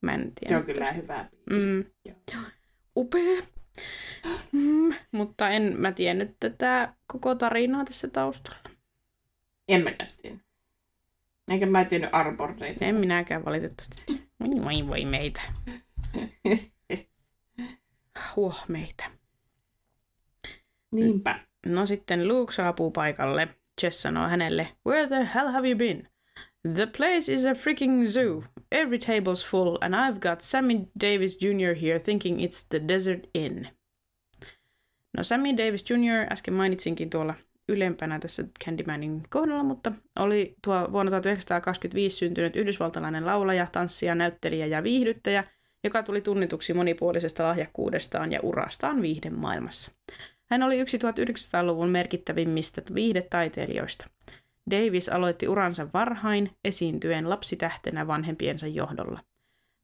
Mä en tiedä. Se on kyllä hyvä biisi. Mm. Joo. Upea. Mm, mutta en mä tiennyt tätä koko tarinaa tässä taustalla. En mä tiedä. Enkä mä tiennyt arbordeita. En minäkään valitettavasti. Voi, voi, voi meitä. Huoh meitä. Niinpä. No sitten Luke saapuu paikalle. Jess sanoo hänelle, Where the hell have you been? The place is a freaking zoo. Every table's full and I've got Sammy Davis Jr. here thinking it's the Desert Inn. No Sammy Davis Jr. äsken mainitsinkin tuolla ylempänä tässä Candymanin kohdalla, mutta oli tuo vuonna 1925 syntynyt yhdysvaltalainen laulaja, tanssija, näyttelijä ja viihdyttäjä, joka tuli tunnituksi monipuolisesta lahjakkuudestaan ja urastaan viihden maailmassa. Hän oli yksi 1900-luvun merkittävimmistä viihdetaiteilijoista. Davis aloitti uransa varhain esiintyen lapsitähtenä vanhempiensa johdolla.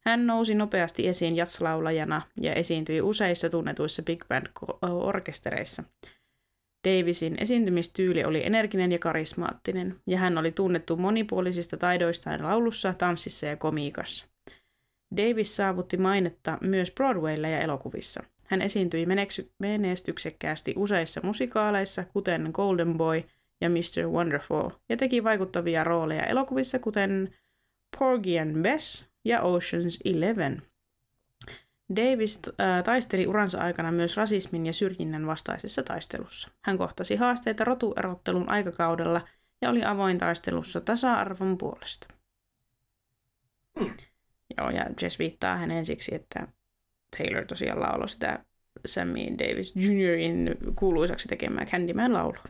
Hän nousi nopeasti esiin jatslaulajana ja esiintyi useissa tunnetuissa big band-orkestereissa. Davisin esiintymistyyli oli energinen ja karismaattinen, ja hän oli tunnettu monipuolisista taidoistaan laulussa, tanssissa ja komiikassa. Davis saavutti mainetta myös Broadwaylla ja elokuvissa. Hän esiintyi menestyksekkäästi useissa musikaaleissa, kuten Golden Boy ja Mr. Wonderful, ja teki vaikuttavia rooleja elokuvissa, kuten Porgy and Bess ja Ocean's Eleven. Davis äh, taisteli uransa aikana myös rasismin ja syrjinnän vastaisessa taistelussa. Hän kohtasi haasteita rotuerottelun aikakaudella ja oli avoin taistelussa tasa-arvon puolesta. Mm. Joo, ja Jess viittaa hän ensiksi, että Taylor tosiaan lauloi sitä Sammy Davis Jr.in kuuluisaksi tekemää Candyman-laulua.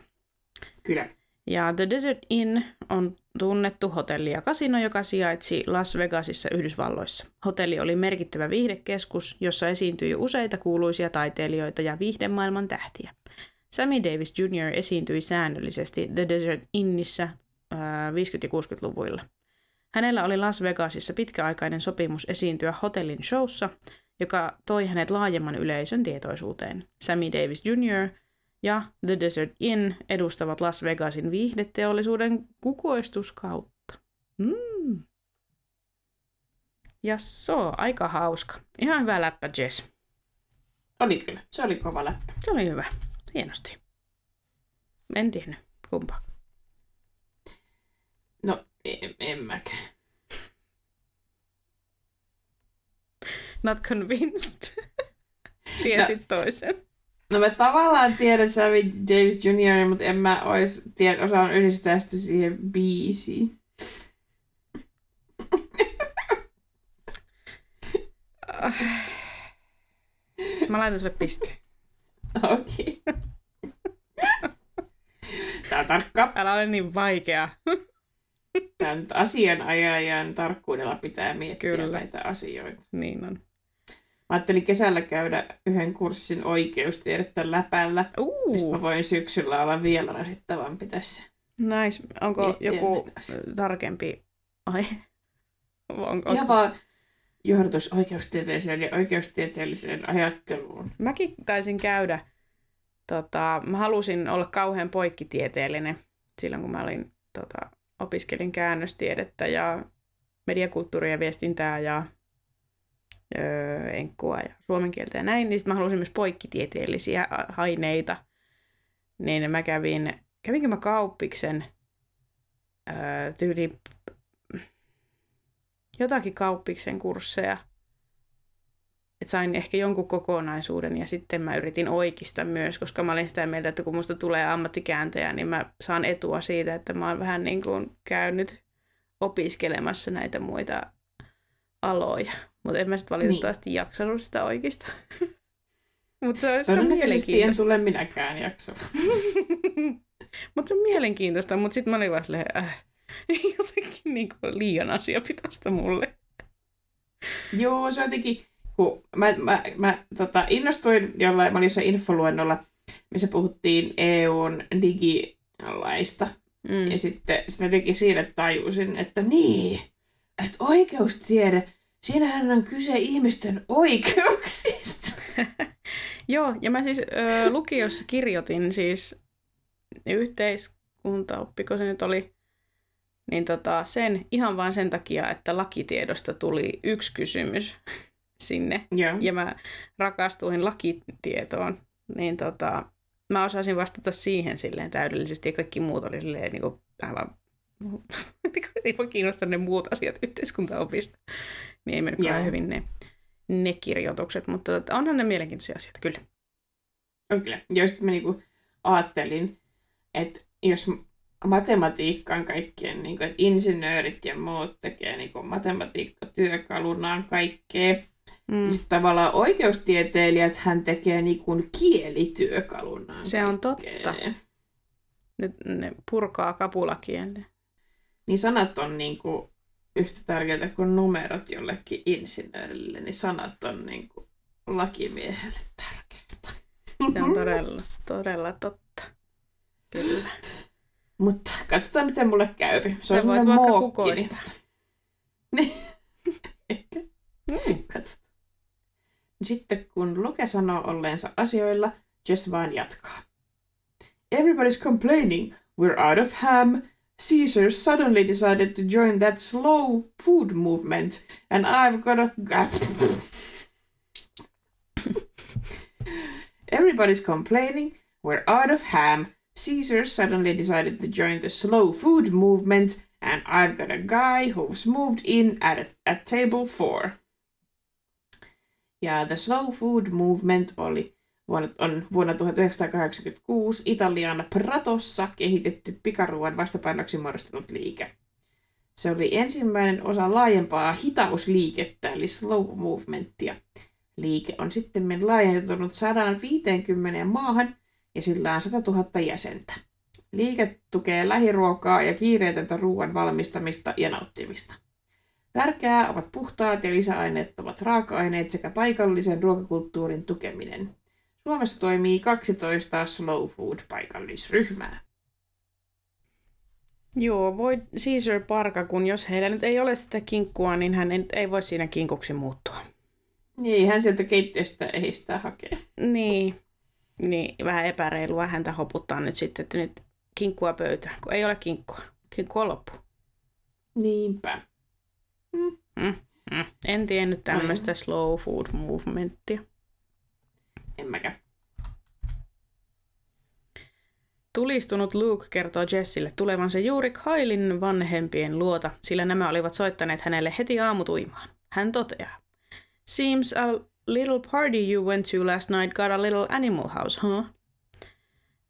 Kyllä. Ja The Desert Inn on tunnettu hotelli ja kasino, joka sijaitsi Las Vegasissa Yhdysvalloissa. Hotelli oli merkittävä viihdekeskus, jossa esiintyi useita kuuluisia taiteilijoita ja viihdemaailman tähtiä. Sammy Davis Jr. esiintyi säännöllisesti The Desert Innissä 50- ja 60-luvuilla. Hänellä oli Las Vegasissa pitkäaikainen sopimus esiintyä hotellin showssa, joka toi hänet laajemman yleisön tietoisuuteen. Sammy Davis Jr. ja The Desert Inn edustavat Las Vegasin viihdeteollisuuden kukoistuskautta. Mm. Ja se on aika hauska. Ihan hyvä läppä, Jess. Oli kyllä. Se oli kova läppä. Se oli hyvä. Hienosti. En tiennyt kumpaa. No, en, en mäkään. Not convinced. Tiesit no, toisen. No mä tavallaan tiedän Savage Davis Jr., mutta en mä ois tiedä, osaan yhdistää sitä siihen biisiin. Mä laitan sulle piste. Okei. Okay. Tää on tarkka. Älä ole niin vaikea. Tämän asianajajan tarkkuudella pitää miettiä Kyllä. näitä asioita. Niin on. Mä ajattelin kesällä käydä yhden kurssin oikeustiedettä läpällä. Uh. mä voin syksyllä olla vielä rasittavampi tässä. Nice. Onko joku tarkempi aihe? Onko... Ihan vaan johdatus oikeustieteeseen ja oikeustieteelliseen ajatteluun. Mäkin taisin käydä, tota, mä halusin olla kauhean poikkitieteellinen silloin, kun mä olin, tota, opiskelin käännöstiedettä ja mediakulttuuria ja viestintää ja öö, enkkua ja suomen kieltä ja näin, niin sitten mä halusin myös poikkitieteellisiä aineita. Niin mä kävin, kävinkö mä kauppiksen öö, tyyli jotakin kauppiksen kursseja, että sain ehkä jonkun kokonaisuuden ja sitten mä yritin oikista myös, koska mä olin sitä mieltä, että kun musta tulee ammattikääntäjä, niin mä saan etua siitä, että mä oon vähän niin kuin käynyt opiskelemassa näitä muita aloja. Mutta en mä sitten valitettavasti niin. jaksanut sitä oikeista. Mutta se olisi Todennäköisesti en tule minäkään jaksa. mutta se on mielenkiintoista, mutta sitten mä olin vaan silleen, äh, jotenkin niin kuin liian asiapitoista mulle. Joo, se jotenkin, kun mä, mä, mä tota, innostuin jollain, mä olin jossain infoluennolla, missä puhuttiin EUn digilaista. Mm. Ja sitten sit mä jotenkin siinä tajusin, että niin, että oikeustiede, siinähän on kyse ihmisten oikeuksista. Joo, ja mä siis ö, lukiossa kirjoitin siis yhteiskuntaoppiko se nyt oli, niin tota, sen ihan vain sen takia, että lakitiedosta tuli yksi kysymys sinne. Joo. Ja mä rakastuin lakitietoon, niin tota, mä osasin vastata siihen silleen täydellisesti ja kaikki muut oli silleen niin kuin aivan ei voi kiinnostaa ne muut asiat yhteiskuntaopista. Niin ei mennyt kyllä hyvin ne, ne kirjoitukset, mutta tota, onhan ne mielenkiintoisia asioita, kyllä. On kyllä. Ja sitten mä niinku ajattelin, että jos matematiikkaan kaikkien, niin kuin, että insinöörit ja muut tekee niin matematiikkatyökalunaan kaikkea, Mm. Niin sitten tavallaan oikeustieteilijät hän tekee niin kuin kielityökalunaan. Se on totta. Ne, ne purkaa kapulakieltä. Niin sanat on niin kuin yhtä tärkeitä kuin numerot jollekin insinöörille, niin sanat on niin kuin lakimiehelle tärkeitä. Se on todella, todella totta. Kyllä. Mutta katsotaan, miten mulle käy. Se on semmoinen mookki. Ehkä. Mm. Katsotaan. Sitten kun Luke sanoo olleensa asioilla, Jess vaan jatkaa. Everybody's complaining. We're out of ham. Caesar suddenly decided to join that slow food movement, and I've got a. Guy Everybody's complaining. We're out of ham. Caesar suddenly decided to join the slow food movement, and I've got a guy who's moved in at, a, at table four. Ja The Slow Food Movement oli vuonna, on vuonna 1986 Italian Pratossa kehitetty pikaruuan vastapainoksi muodostunut liike. Se oli ensimmäinen osa laajempaa hitausliikettä, eli slow movementia. Liike on sitten laajentunut 150 maahan ja sillä on 100 000 jäsentä. Liike tukee lähiruokaa ja kiireetöntä ruoan valmistamista ja nauttimista. Tärkeää ovat puhtaat ja lisäaineettomat raaka-aineet sekä paikallisen ruokakulttuurin tukeminen. Suomessa toimii 12 slow food paikallisryhmää. Joo, voi Caesar Parka, kun jos heillä nyt ei ole sitä kinkkua, niin hän ei voi siinä kinkuksi muuttua. Niin, hän sieltä keittiöstä ei sitä hakea. Niin, niin vähän epäreilua häntä hoputtaa nyt sitten, että nyt kinkkua pöytään, kun ei ole kinkkua. Kinkku on loppu. Niinpä. Mm. Mm. Mm. En tiennyt tämmöistä slow food movementtia. En mäkään. Tulistunut Luke kertoo Jessille tulevansa juuri Kailin vanhempien luota, sillä nämä olivat soittaneet hänelle heti aamutuimaan. Hän toteaa, Seems a little party you went to last night got a little Animal House, huh?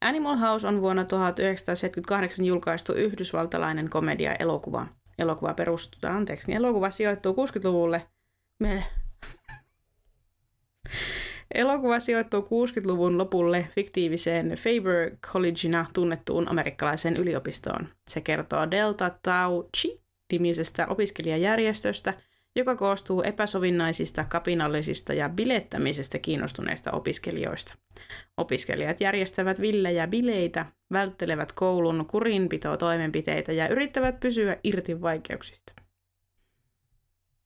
Animal House on vuonna 1978 julkaistu yhdysvaltalainen komedia-elokuva. Elokuva perustuu, anteeksi, elokuva sijoittuu 60-luvulle. Me. Elokuva sijoittuu 60-luvun lopulle fiktiiviseen Faber Collegeina tunnettuun amerikkalaiseen yliopistoon. Se kertoo Delta Tau Chi nimisestä opiskelijajärjestöstä, joka koostuu epäsovinnaisista, kapinallisista ja bilettämisestä kiinnostuneista opiskelijoista. Opiskelijat järjestävät villejä bileitä, välttelevät koulun kurinpito-toimenpiteitä ja yrittävät pysyä irti vaikeuksista.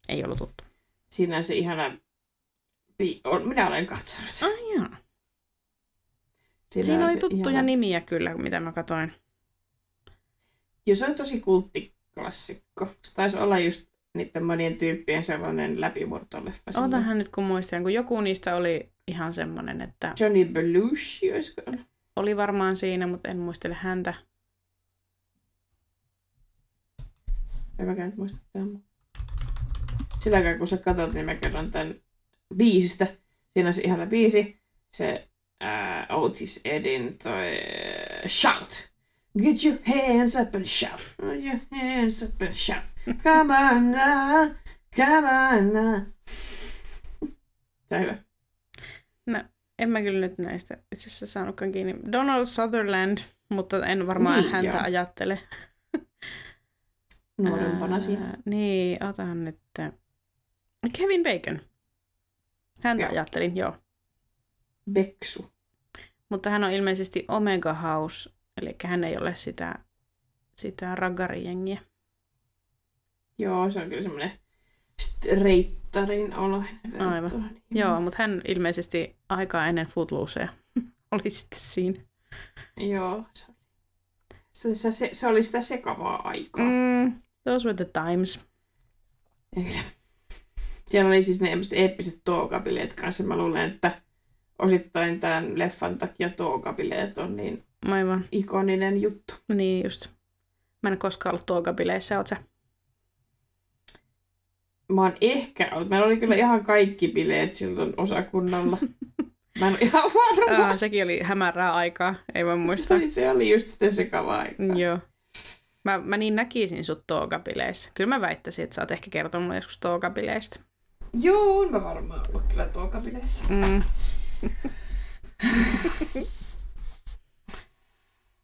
Ei ollut tuttu. Siinä on se ihana... Minä olen katsonut. Ah, joo. Siinä, Siinä oli tuttuja ihana... nimiä kyllä, mitä mä katsoin. Joo, se on tosi kulttiklassikko. Se taisi olla just niiden monien tyyppien sellainen läpimurtoleffa. Otahan nyt kun muistan, kun joku niistä oli ihan semmoinen, että... Johnny Belushi, olisiko ollut? Oli varmaan siinä, mutta en muistele häntä. En mäkään nyt muista tämän. Silläkään kun sä katsot, niin mä kerron tämän biisistä. Siinä on se ihana biisi. Se uh, Otis Edin toi Shout. Get your hands up and shout. Get your hands up and shout. Come on now. Come on now. Tämä hyvä. No, en mä kyllä nyt näistä itse asiassa saanutkaan kiinni. Donald Sutherland, mutta en varmaan niin, häntä joo. ajattele. Nuorempana siinä. Niin, otan nyt. Kevin Bacon. Häntä joo. ajattelin, joo. Beksu. Mutta hän on ilmeisesti Omega House, eli hän ei ole sitä, sitä raggarijengiä. Joo, se on kyllä semmoinen reittarin oloinen. Aivan. Niin. Joo, mutta hän ilmeisesti aikaa ennen Footloosea oli sitten siinä. Joo, se, se, se, se oli sitä sekavaa aikaa. Mm, those were the times. kyllä. Siellä oli siis ne eeppiset tookabileet kanssa. Mä luulen, että osittain tämän leffan takia tookabileet on niin Aivan. ikoninen juttu. Niin just. Mä en koskaan ollut tookabileissä, oot sä? Mä oon ehkä ollut. Meillä oli kyllä ihan kaikki bileet silloin osakunnalla. Mä en ole ihan varma. Ah, sekin oli hämärää aikaa, ei voi muistaa. Se oli, se oli just sitä sekavaa aikaa. Joo. Mä, mä niin näkisin sut toogabileissä. Kyllä mä väittäisin, että sä oot ehkä kertonut mulle joskus toogabileistä. Joo, mä varmaan ollut kyllä toogabileissä. Mm.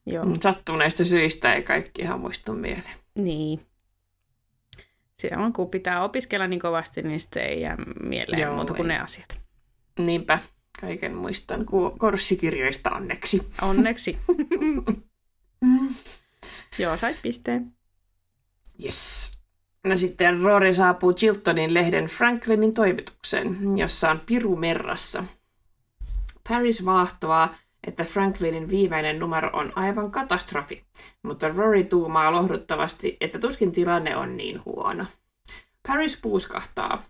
Joo. Sattuneista syistä ei kaikki ihan muistu mieleen. Niin on, kun pitää opiskella niin kovasti, niin sitten ei jää mieleen Joo, muuta kuin ei. ne asiat. Niinpä. Kaiken muistan korssikirjoista onneksi. Onneksi. Joo, sait pisteen. Yes. No sitten Rory saapuu Chiltonin lehden Franklinin toimitukseen, jossa on Piru Merrassa. Paris vaahtoaa, että Franklinin viimeinen numero on aivan katastrofi, mutta Rory tuumaa lohduttavasti, että tuskin tilanne on niin huono. Paris puuskahtaa.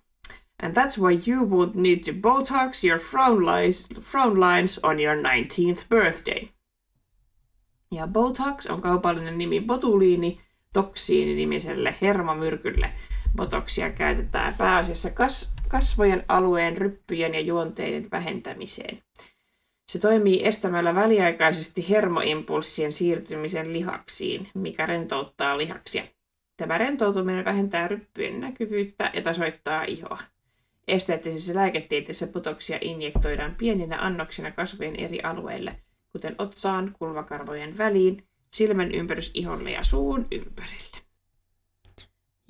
And that's why you won't need to Botox your frown lines, frown lines on your 19th birthday. Ja Botox on kaupallinen nimi botuliini toksiini-nimiselle hermomyrkylle. Botoksia käytetään pääasiassa kas- kasvojen alueen ryppyjen ja juonteiden vähentämiseen. Se toimii estämällä väliaikaisesti hermoimpulssien siirtymisen lihaksiin, mikä rentouttaa lihaksia. Tämä rentoutuminen vähentää ryppyjen näkyvyyttä ja tasoittaa ihoa. Esteettisessä lääketieteessä potoksia injektoidaan pieninä annoksina kasvojen eri alueille, kuten otsaan, kulmakarvojen väliin, silmän ympärys iholle ja suun ympärille.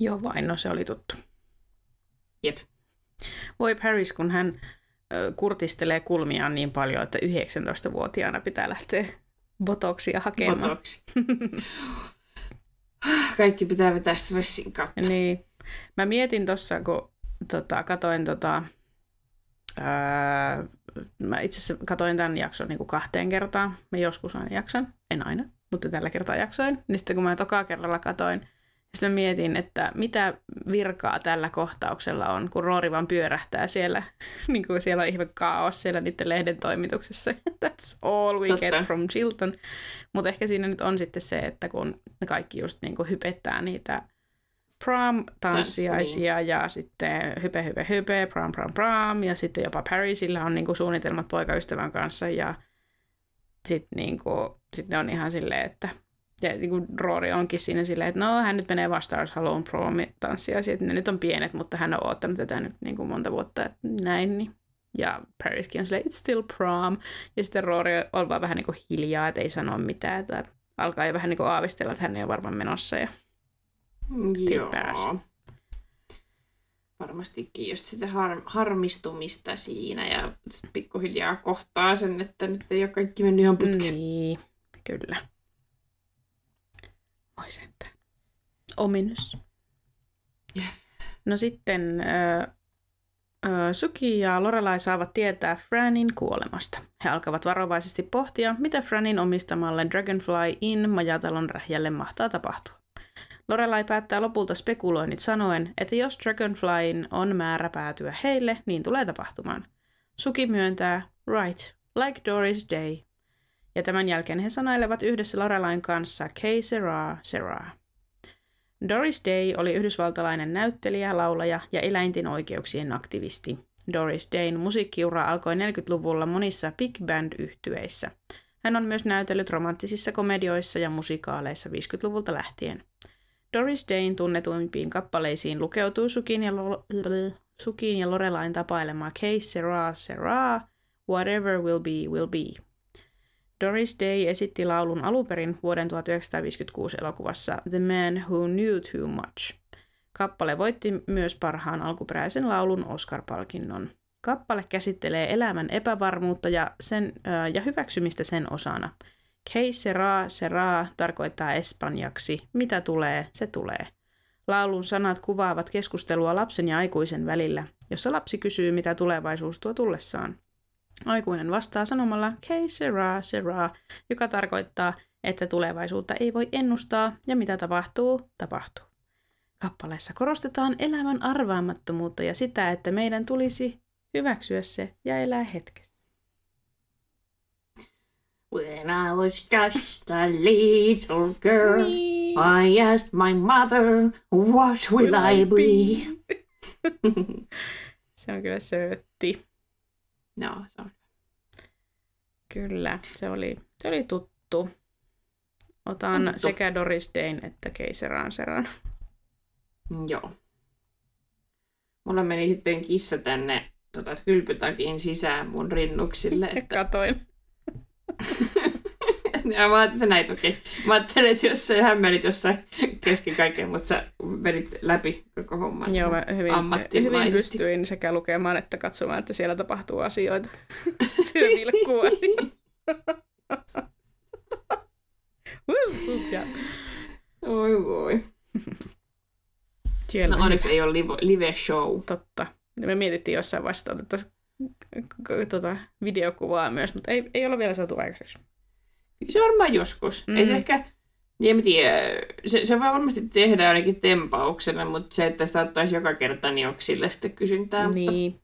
Joo vain, no se oli tuttu. Jep. Voi Paris, kun hän ö, kurtistelee kulmiaan niin paljon, että 19-vuotiaana pitää lähteä botoksia hakemaan. Botoksi. Kaikki pitää vetää stressin kautta. Niin. Mä mietin tuossa, kun tota, katoin tota, ää, mä itse asiassa katoin tämän jakson niin kuin kahteen kertaan. Mä joskus aina jakson, en aina, mutta tällä kertaa jaksoin. Niin sitten kun mä toka kerralla katoin, sitten mä mietin, että mitä virkaa tällä kohtauksella on, kun Roori vaan pyörähtää siellä, niin kuin siellä on ihme kaos siellä niiden lehden toimituksessa. That's all we Totta. get from Chilton. Mutta ehkä siinä nyt on sitten se, että kun ne kaikki just niin kuin hypettää niitä prom-tanssiaisia ja sitten hype, hype, hype, prom, prom, prom ja sitten jopa Parisilla on niinku suunnitelmat poikaystävän kanssa ja sitten niinku, sit ne on ihan silleen, että ja niinku Rory onkin siinä silleen, että no hän nyt menee vastaan haluan prom-tanssiaisia, että ne nyt on pienet, mutta hän on odottanut tätä nyt niinku monta vuotta, että näin, niin ja Pariskin on silleen, it's still prom. Ja sitten Rory on vaan vähän niin kuin hiljaa, että ei sano mitään. Että alkaa jo vähän niin kuin aavistella, että hän ei ole varmaan menossa. Ja Joo. pääsi. Varmastikin just sitä har- harmistumista siinä ja pikkuhiljaa kohtaa sen, että nyt ei ole kaikki mennyt ihan putkeen. Niin, kyllä. Voi sentään. Ominous. Jep. No sitten ö, ö, Suki ja Lorelai saavat tietää Franin kuolemasta. He alkavat varovaisesti pohtia, mitä Franin omistamalle Dragonfly Inn majatalon rähjälle mahtaa tapahtua. Lorelai päättää lopulta spekuloinnit sanoen, että jos Dragonflyin on määrä päätyä heille, niin tulee tapahtumaan. Suki myöntää, right, like Doris Day. Ja tämän jälkeen he sanailevat yhdessä Lorelain kanssa K. Serra, Serra. Doris Day oli yhdysvaltalainen näyttelijä, laulaja ja eläinten oikeuksien aktivisti. Doris Dayn musiikkiura alkoi 40-luvulla monissa big band-yhtyeissä. Hän on myös näytellyt romanttisissa komedioissa ja musikaaleissa 50-luvulta lähtien. Doris Dayn tunnetuimpiin kappaleisiin lukeutuu Sukin ja, Lo- Sukin ja Lorelain tapailema K. Serra, Serra, Whatever Will Be, Will Be. Doris Day esitti laulun alunperin vuoden 1956 elokuvassa The Man Who Knew Too Much. Kappale voitti myös parhaan alkuperäisen laulun Oscar-palkinnon. Kappale käsittelee elämän epävarmuutta ja, sen, äh, ja hyväksymistä sen osana. Que sera, sera tarkoittaa espanjaksi, mitä tulee, se tulee. Laulun sanat kuvaavat keskustelua lapsen ja aikuisen välillä, jossa lapsi kysyy, mitä tulevaisuus tuo tullessaan. Aikuinen vastaa sanomalla que sera, sera, joka tarkoittaa, että tulevaisuutta ei voi ennustaa ja mitä tapahtuu, tapahtuu. Kappaleessa korostetaan elämän arvaamattomuutta ja sitä, että meidän tulisi hyväksyä se ja elää hetkessä. When I was just a little girl, I asked my mother, what will I be? Se on kyllä söötti. No, se on. Kyllä, se oli, se oli tuttu. Otan tuttu. sekä Doris Dayn että Keiseran Seran. Joo. Mulla meni sitten kissa tänne tota, kylpytakin sisään mun rinnuksille. Että... Katoin. ja mä ajattelin, sä näit okei. Mä ajattelin, että jos sä hämmenit jossain kesken kaiken, mutta sä vedit läpi koko homman. Joo, mä hyvin, hyvin pystyin sekä lukemaan että katsomaan, että siellä tapahtuu asioita. Se vilkkuu asioita. Oi voi. siellä No onneksi ei ole live, live show. Totta. Me mietittiin jossain vaiheessa, että otettaisiin tota, videokuvaa myös, mutta ei, ei ole vielä saatu aikaiseksi. Se varmaan joskus. Mm. Ei se Mm. ehkä, niin en mä tiedä, se, se voi varmasti tehdä ainakin tempauksena, mutta se, että sitä ottaisi joka kerta, niin onko sille sitten kysyntää. Mutta Niin,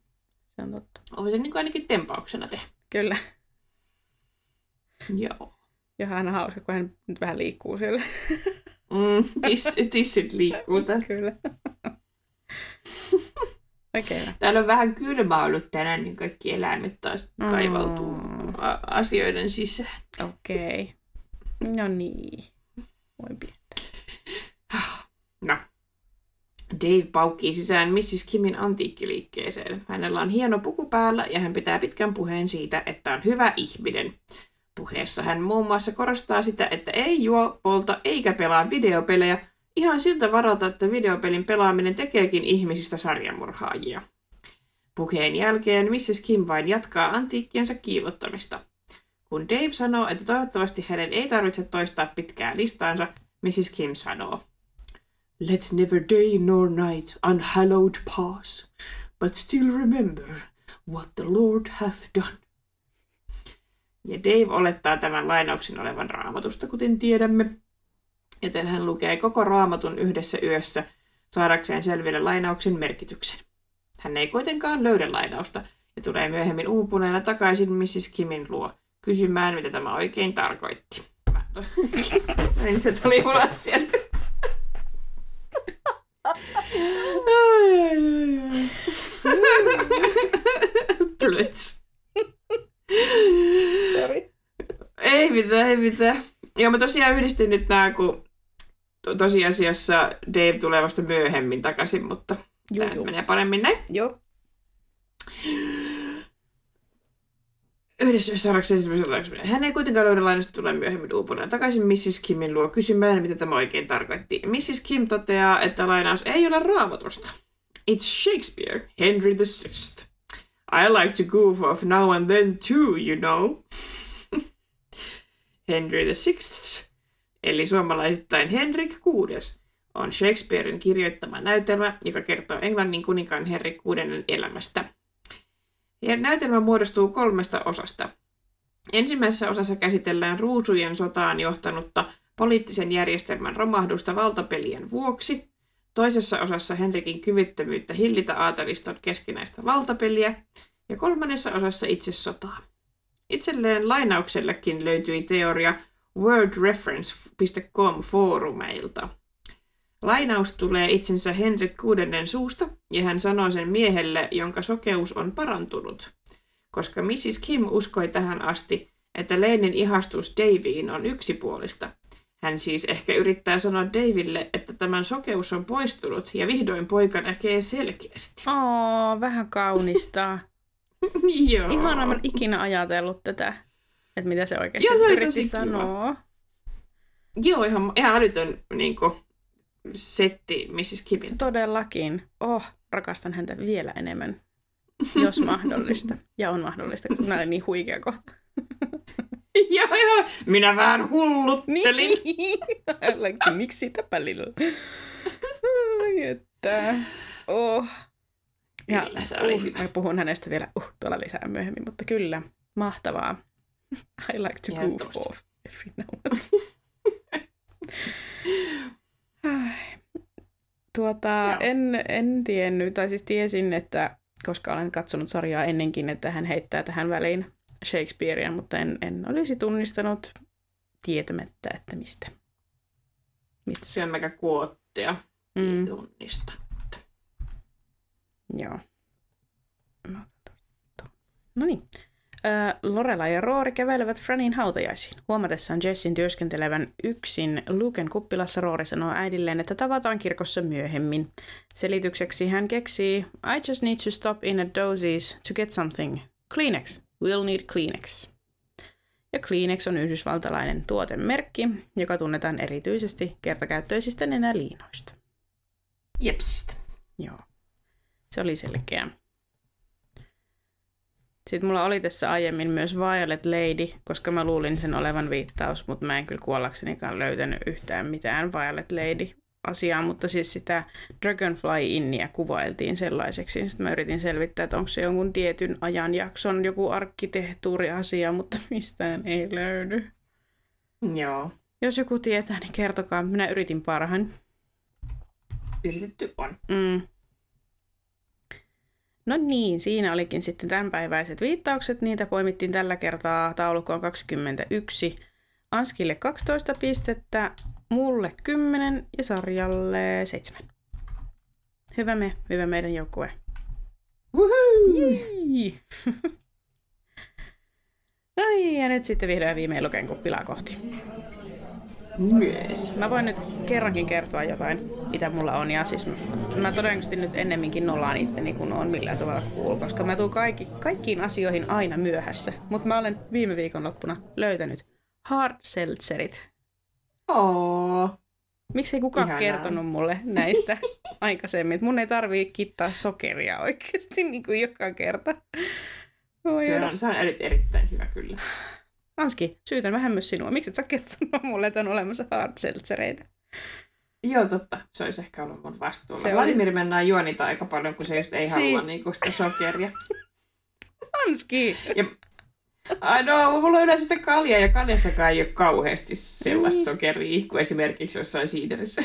se on totta. on se niin ainakin tempauksena tehdä. Kyllä. Joo. Ja hän on hauska, kun hän nyt vähän liikkuu siellä. Mm, tiss, tissit liikkuu. Kyllä. Hyvä. Täällä on vähän kylmä ollut tänään, niin kaikki eläimet taas Mm. kaivautuu asioiden sisään. Okei. No niin. Voi piirtää. No. Dave paukkii sisään Mrs. Kimin antiikkiliikkeeseen. Hänellä on hieno puku päällä ja hän pitää pitkän puheen siitä, että on hyvä ihminen. Puheessa hän muun muassa korostaa sitä, että ei juo, polta eikä pelaa videopelejä, ihan siltä varalta, että videopelin pelaaminen tekeekin ihmisistä sarjamurhaajia. Puheen jälkeen Mrs. Kim vain jatkaa antiikkiensa kiillottamista. Kun Dave sanoo, että toivottavasti hänen ei tarvitse toistaa pitkää listaansa, Mrs. Kim sanoo, Let never day nor night unhallowed pass, but still remember what the Lord hath done. Ja Dave olettaa tämän lainauksen olevan raamatusta, kuten tiedämme, joten hän lukee koko raamatun yhdessä yössä saadakseen selville lainauksen merkityksen. Hän ei kuitenkaan löydä lainausta ja tulee myöhemmin uupuneena takaisin Mrs. Kimin luo kysymään, mitä tämä oikein tarkoitti. Mä to- Niin se tuli ulos sieltä. Plöts. Ei mitään, ei mitään. Joo, mä tosiaan yhdistin nyt nää, kun to- tosiasiassa Dave tulee vasta myöhemmin takaisin, mutta Juu, tämä juu. menee paremmin näin. Joo. Yhdessä. Hän ei kuitenkaan löydä lainasta tulee myöhemmin uupuneen takaisin Mrs. Kimin luo kysymään, mitä tämä oikein tarkoitti. Mrs. Kim toteaa, että lainaus ei ole raamatusta. It's Shakespeare, Henry VI. I like to goof off now and then too, you know. Henry VI, eli suomalaisittain Henrik VI, on Shakespearen kirjoittama näytelmä, joka kertoo Englannin kuninkaan Henrik VI elämästä. Ja näytelmä muodostuu kolmesta osasta. Ensimmäisessä osassa käsitellään ruusujen sotaan johtanutta poliittisen järjestelmän romahdusta valtapelien vuoksi. Toisessa osassa Henrikin kyvyttömyyttä hillitä aateliston keskinäistä valtapeliä. Ja kolmannessa osassa itse sotaa. Itselleen lainauksellekin löytyi teoria wordreference.com foorumeilta. Lainaus tulee itsensä Henrik kuudennen suusta, ja hän sanoo sen miehelle, jonka sokeus on parantunut. Koska Mrs. Kim uskoi tähän asti, että Leinin ihastus Davyin on yksipuolista. Hän siis ehkä yrittää sanoa Daville, että tämän sokeus on poistunut ja vihdoin poika näkee selkeästi. Oo, vähän kaunista. Joo. Ihana, mä ikinä ajatellut tätä, että mitä se oikeasti Joo, se oli tosi kiva. sanoa. Joo, ihan, ihan älytön niin kuin, setti Mrs. Kimin. Todellakin. Oh, rakastan häntä vielä enemmän, jos mahdollista. Ja on mahdollista, kun mä olen niin huikea kohta. joo, joo. Minä vähän hulluttelin. Niin. like, miksi sitä? Ai että. Oh. Ja, Kyllä, se oli uh, hyvä. Mä puhun hänestä vielä uh, tuolla lisää myöhemmin, mutta kyllä, mahtavaa. I like to goof off every now and. Tuota, Joo. en, en tiennyt, tai siis tiesin, että koska olen katsonut sarjaa ennenkin, että hän heittää tähän väliin Shakespearea, mutta en, en olisi tunnistanut tietämättä, että mistä. mistä se Syömmekä kuottia. Mm, Mm. Tunnista. joo. No niin. Ö, Lorela ja Roori kävelevät Franin hautajaisiin. Huomatessaan Jessin työskentelevän yksin Luken kuppilassa Roori sanoo äidilleen, että tavataan kirkossa myöhemmin. Selitykseksi hän keksii, I just need to stop in at Dozie's to get something. Kleenex. We'll need Kleenex. Ja Kleenex on yhdysvaltalainen tuotemerkki, joka tunnetaan erityisesti kertakäyttöisistä nenäliinoista. Jepsistä. Joo. Se oli selkeä. Sitten mulla oli tässä aiemmin myös Violet Lady, koska mä luulin sen olevan viittaus, mutta mä en kyllä kuollaksenikaan löytänyt yhtään mitään Violet Lady asiaa, mutta siis sitä Dragonfly-inniä kuvailtiin sellaiseksi. Sitten mä yritin selvittää, että onko se jonkun tietyn ajanjakson joku arkkitehtuuriasia, mutta mistään ei löydy. Joo. Jos joku tietää, niin kertokaa. Minä yritin parhaan. Yritetty on. Mm. No niin, siinä olikin sitten tämänpäiväiset viittaukset. Niitä poimittiin tällä kertaa taulukkoon 21. Anskille 12 pistettä, mulle 10 ja sarjalle 7. Hyvä me, hyvä meidän joukkue. No niin, ja nyt sitten vihdoin viimein luken kuppilaa kohti. Myös. Mä voin nyt kerrankin kertoa jotain, mitä mulla on. Ja siis mä todennäköisesti nyt ennemminkin nollaan itteni, kun on millään tavalla cool, koska mä tuun kaikki, kaikkiin asioihin aina myöhässä. Mutta mä olen viime viikonloppuna löytänyt hard seltzerit. Oo. Miksi ei kukaan Ihanaa. kertonut mulle näistä aikaisemmin? Mun ei tarvii kittaa sokeria oikeasti niin kuin joka kerta. Voi Se olla. on, se on eri, erittäin hyvä kyllä. Anski, syytän vähän myös sinua. Miksi et sä kertonut mulle, että on olemassa hard seltzereitä? Joo, totta. Se olisi ehkä ollut mun vastuulla. Se Se oli- Vladimir mennään juonita aika paljon, kun se just ei Si- halua niinku sitä sokeria. Anski! Ja, ai no, mulla on yleensä sitä kaljaa, ja kaljassakaan ei ole kauheasti sellaista Niin. sokeria, kuin esimerkiksi jossain siiderissä.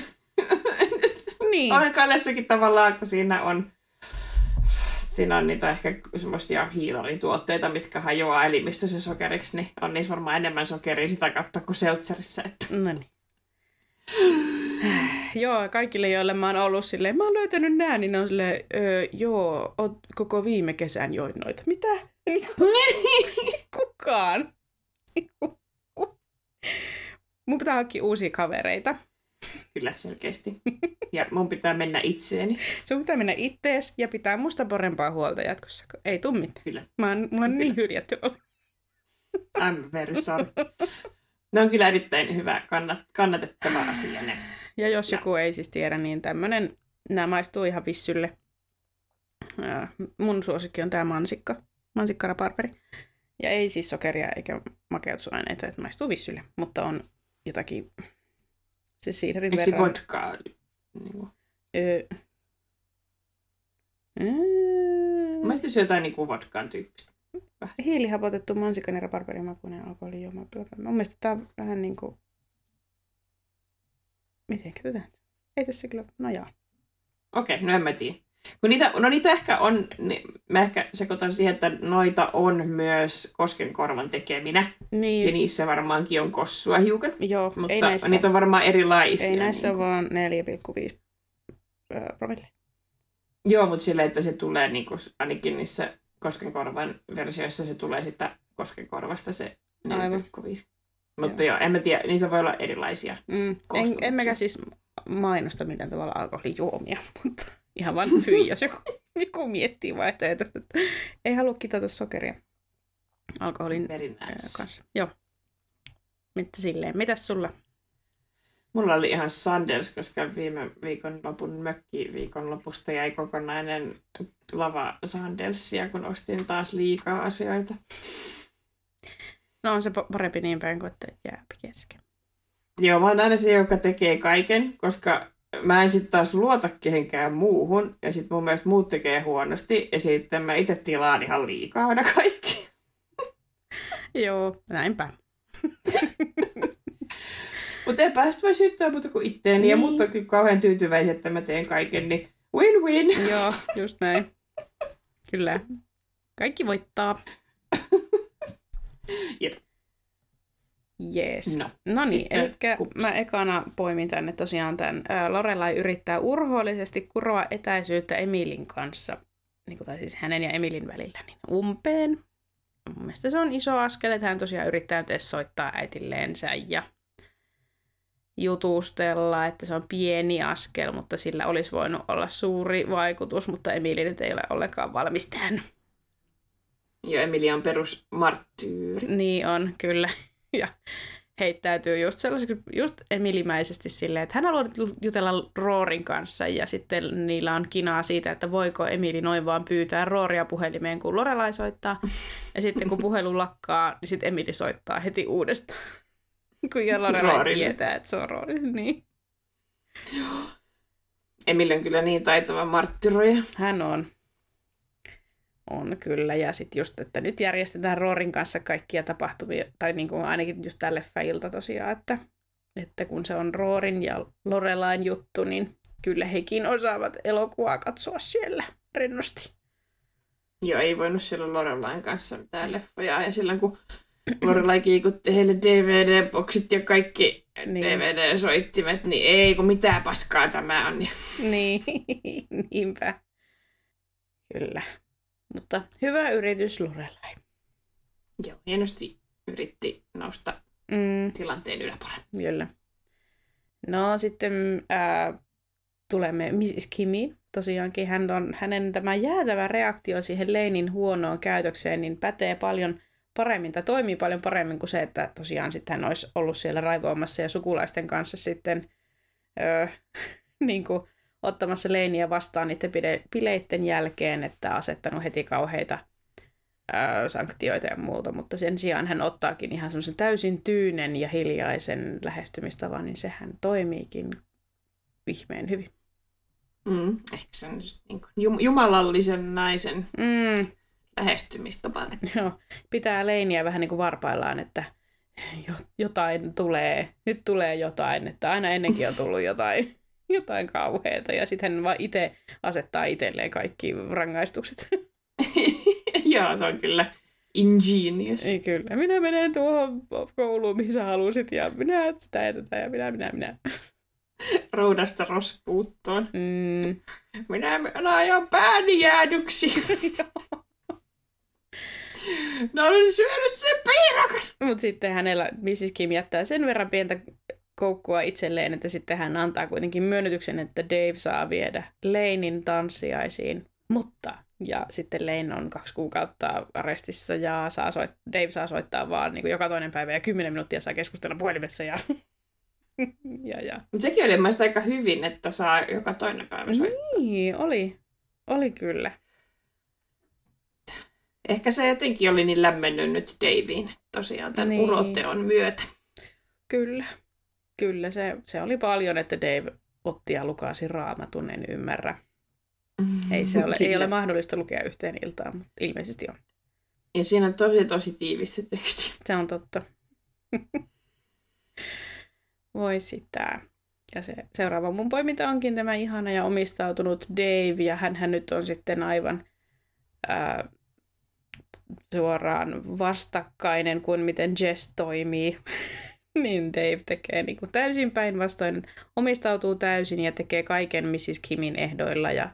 Niin. Olen kaljassakin tavallaan, kun siinä on, siinä on niitä ehkä semmoisia hiilarituotteita, mitkä hajoaa elimistössä sokeriksi, niin on niissä varmaan enemmän sokeria sitä kautta kuin seltserissä. Että... No niin. joo, kaikille, joille mä oon ollut silleen, mä oon löytänyt nää, niin ne on silleen, öö, joo, oot koko viime kesän join noita. Mitä? Kukaan. Mun pitää hankkia uusia kavereita. Kyllä selkeästi. Ja mun pitää mennä itseeni. Sun pitää mennä ittees ja pitää musta parempaa huolta jatkossa. Ei tuu mitään. Kyllä. Mä oon, mulla on niin hyljätty olla. I'm very sorry. Ne on kyllä erittäin hyvä, kannat, kannatettava asia ne. Ja jos Ja. joku ei siis tiedä, niin tämmönen, nämä maistuu ihan vissylle. Mun suosikki on tämä mansikka, mansikkaraparperi. Ja ei siis sokeria eikä makeutusaineita, että maistuu vissylle, mutta on jotakin, se siiderin Eikö se verran. vodkaa? Niin kuin. Öö, öö, se jotain niin kuin vodkaan tyyppistä. hiilihapotettu mansikan ja raparperin makuinen alkoholijuoma. Mun mielestä tää on vähän niinku... Miten tätä? Ei tässä kyllä, no joo. Okei, no en mä tiedä. Kun niitä, no niitä ehkä on, niin mä ehkä sekoitan siihen, että noita on myös Koskenkorvan tekeminä. Ja Niin, niissä varmaankin on kossua hiukan. joo, Mutta ei näissä, niitä on varmaan erilaisia. ei näissä niin vaan 4,5 öö, promille. Joo, mutta silleen, että se tulee niin kuin, ainakin niissä Koskenkorvan versioissa se tulee sitä Koskenkorvasta se Aivan. 4,5. Mutta joo. en mä tiedä, niissä voi olla erilaisia. Mm. En, emmekä siis mainosta millään tavalla alkoholijuomia, mutta ihan vaan hyi, jos joku, joku miettii vaihtoehtoista, että ei halua kitata sokeria alkoholin nice. kanssa. Joo. Mitä silleen? Mitäs sulla? Mulla oli ihan Sanders, koska viime viikonlopun mökki viikonlopusta jäi kokonainen lava Sandelsia, kun ostin taas liikaa asioita. No on se pa- parempi niin päin kuin, että jää kesken. Joo, mä oon aina se, joka tekee kaiken, koska mä en sitten taas luota kehenkään muuhun, ja sitten mun mielestä muut tekee huonosti, ja sitten mä itse tilaan ihan liikaa aina kaikki. Joo, näinpä. Mutta ei päästä voi syyttää muuta kuin itteeni, ja Niin. muut on kyllä kauhean tyytyväisiä, että mä teen kaiken, niin win-win. Joo, just näin. Kyllä. Kaikki voittaa. Jep. Jees. No, No niin, eli mä ekana poimin tänne tosiaan tämän. Ää, Lorelai yrittää urhoollisesti kuroa etäisyyttä Emilin kanssa, niin kuin, tai siis hänen ja Emilin välillä, niin umpeen. Mun mielestä se on iso askel, että hän tosiaan yrittää nyt soittaa äitilleensä ja jutustella, että se on pieni askel, mutta sillä olisi voinut olla suuri vaikutus, mutta Emili nyt ei ole ollenkaan valmis tähän. ja Emilia on perus marttyyri. Niin on, kyllä. Ja heittäytyy just sellaiseksi, just emilimäisesti silleen, että hän haluaa jutella Roorin kanssa ja sitten niillä on kinaa siitä, että voiko Emili noin vaan pyytää Rooria puhelimeen, kun Lorelai soittaa. Ja sitten kun puhelu lakkaa, niin sitten Emili soittaa heti uudestaan. kun ja Lorelai tietää, että se on Roori. Niin. Emil on kyllä niin taitava marttyroja. Hän on. On kyllä. Ja sitten just, että nyt järjestetään Roorin kanssa kaikkia tapahtumia, tai niin kuin ainakin just tälle ilta tosiaan, että, että kun se on Roorin ja Lorelain juttu, niin kyllä hekin osaavat elokuvaa katsoa siellä rennosti. Joo, ei voinut silloin Lorelain kanssa mitään leffoja. Ja silloin kun Lorelai kiikutti heille DVD-boksit ja kaikki niin. DVD-soittimet, niin ei kun mitään paskaa tämä on. Niin, niinpä. Kyllä. Mutta hyvä yritys Lorelai. Joo, hienosti yritti nousta mm. tilanteen yläpuolelle. Kyllä. No sitten ää, tulemme Mrs. Kimiin. Tosiaankin hän on, hänen tämä jäätävä reaktio siihen Leinin huonoon käytökseen niin pätee paljon paremmin tai toimii paljon paremmin kuin se, että tosiaan sitten hän olisi ollut siellä raivoamassa ja sukulaisten kanssa sitten öö, niin kuin, ottamassa Leiniä vastaan niiden bileitten jälkeen, että asettanut heti kauheita sanktioita ja muuta, mutta sen sijaan hän ottaakin ihan semmoisen täysin tyynen ja hiljaisen lähestymistavan, niin sehän toimiikin ihmeen hyvin. Mm, ehkä se on just niin kuin jumalallisen naisen mm. lähestymistapa. Joo, pitää leiniä vähän niin kuin varpaillaan, että jotain tulee, nyt tulee jotain, että aina ennenkin on tullut jotain, jotain kauheata ja sitten hän vaan itse asettaa itselleen kaikki rangaistukset. Joo, se on kyllä ingenious. Ei kyllä. Minä menen tuohon kouluun, missä halusit ja minä sitä ja tätä ja minä, minä, minä roudasta rospuuttoon. Mm. Minä ajan pääni jäädyksi. no olen syönyt sen piirakan. Mutta sitten hänellä Mrs. Kim jättää sen verran pientä koukkua itselleen, että sitten hän antaa kuitenkin myönnytyksen, että Dave saa viedä Leinin tanssiaisiin. Mutta, ja sitten Lane on kaksi kuukautta arestissa ja saa soit, Dave saa soittaa vaan niin kuin joka toinen päivä ja kymmenen minuuttia saa keskustella puhelimessa ja ja, ja. Mutta sekin oli mielestäni aika hyvin, että saa joka toinen päivä soittaa. Niin, oli. Oli kyllä. Ehkä se jotenkin oli niin lämmennyt nyt Daveen tosiaan tämän niin. uroteon myötä. Kyllä. Kyllä, se, se oli paljon, että Dave otti ja lukasi raamatun, en ymmärrä. Mm, ei, se ole, ei ole mahdollista lukea yhteen iltaan, mutta ilmeisesti on. Ja siinä on tosi tosi tiivis se teksti. Se on totta. Voi sitä. Ja se seuraava mun poiminta onkin tämä ihana ja omistautunut Dave, ja hän nyt on sitten aivan ää, suoraan vastakkainen kuin miten Jess toimii. niin Dave tekee niin kuin täysin päinvastoin, omistautuu täysin ja tekee kaiken Mrs. Kimin ehdoilla ja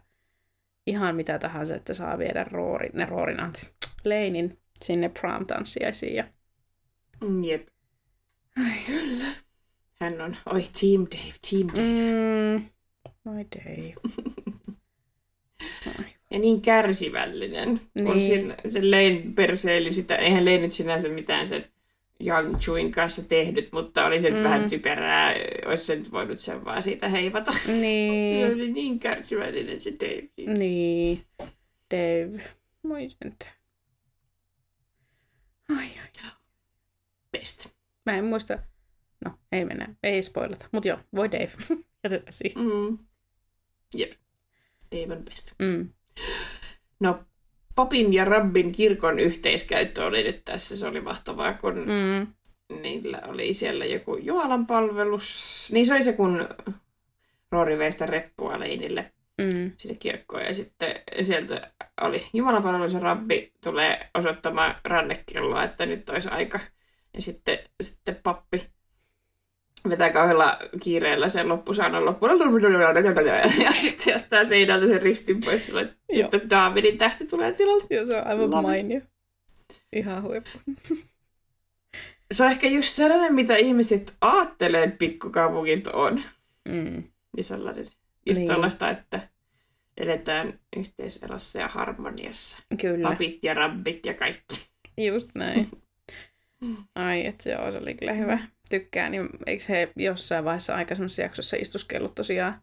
ihan mitä tahansa, että saa viedä Roorin, ne Roorin anteeksi, Leinin sinne prom-tanssiaisiin. Ja... Jep. Ai. Kyllä. Hän on, oi Team Dave, Team Dave. Mm, oi Dave. ja niin kärsivällinen. Niin. Kun sen, se Lane perseili sitä, eihän Lane nyt sinänsä mitään sen Young Chuin kanssa tehnyt, mutta oli se mm. vähän typerää. Olisi se nyt voinut sen vaan siitä heivata. Niin. se oli niin kärsivällinen se Dave. Niin. Dave. Moi sentä. Ai ai. Best. Mä en muista, No, ei mennä. Ei spoilata. Mutta joo, voi Dave. Jätetään siihen. Mm. Jep. Dave on best. Mm. No, papin ja rabbin kirkon yhteiskäyttö oli nyt tässä. Se oli mahtavaa, kun mm. niillä oli siellä joku Jumalan palvelus. Niin se oli se, kun Roori vei sitä reppua Leinille mm. sinne kirkkoon. Ja sitten sieltä oli Jumalan palvelus ja rabbi tulee osoittamaan rannekelloa, että nyt olisi aika. Ja sitten, sitten pappi vetää kauhealla kiireellä sen loppusanan loppuun. Ja sitten ottaa seinältä sen ristin pois sillä, että Davidin tähti tulee tilalle. Joo, se on aivan Love. mainio. Ihan huippu. Se on ehkä just sellainen, mitä ihmiset aattelee, että pikkukaupungit on. Mm. Niin sellainen, just niin. tällaista, että eletään yhteiselossa ja harmoniassa. Kyllä. Papit ja rabbit ja kaikki. Just näin. Ai, että joo, se oli kyllä hyvä tykkää, niin eikö he jossain vaiheessa aikaisemmassa jaksossa istuskellut tosiaan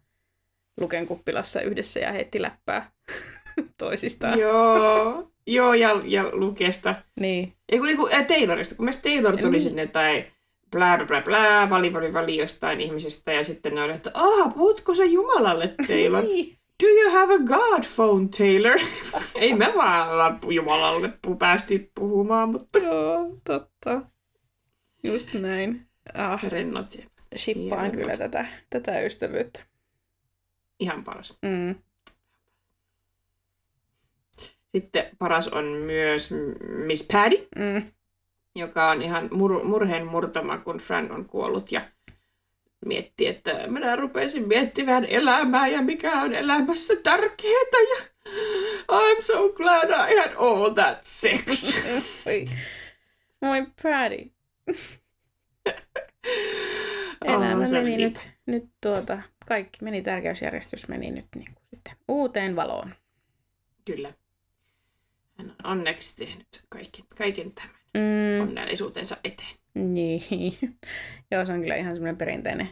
Luken kuppilassa yhdessä ja heitti läppää toisistaan. Joo, joo ja, ja Lukesta. Niin. Ei kun niinku, äh, Taylorista, kun mielestäni Taylor tuli niin. sinne tai blää blää, blää vali vali vali jostain ihmisestä ja sitten ne oli, että aah, puhutko sä Jumalalle Taylor? Niin. Do you have a God phone, Taylor? Ei me vaan Jumalalle päästy puhumaan, mutta Joo, totta. Just näin. Ah, rennot shippaan Hienot. kyllä tätä, tätä ystävyyttä. ihan paras. Mm. Sitten paras on myös Miss Paddy, Mm. joka on ihan mur- murheen murtama, kun Fran on kuollut ja miettii, että minä rupesin miettimään elämää ja mikä on elämässä tärkeää ja I'm so glad I had all that sex. Oi. Moi. Oh, Elämä on meni niin. nyt, nyt tuota, kaikki meni, tärkeysjärjestys meni nyt niin kuin sitten uuteen valoon. Kyllä. Hän on onneksi tehnyt kaiken, kaiken tämän Mm, onnellisuutensa eteen. niin. Joo, se on kyllä ihan semmoinen perinteinen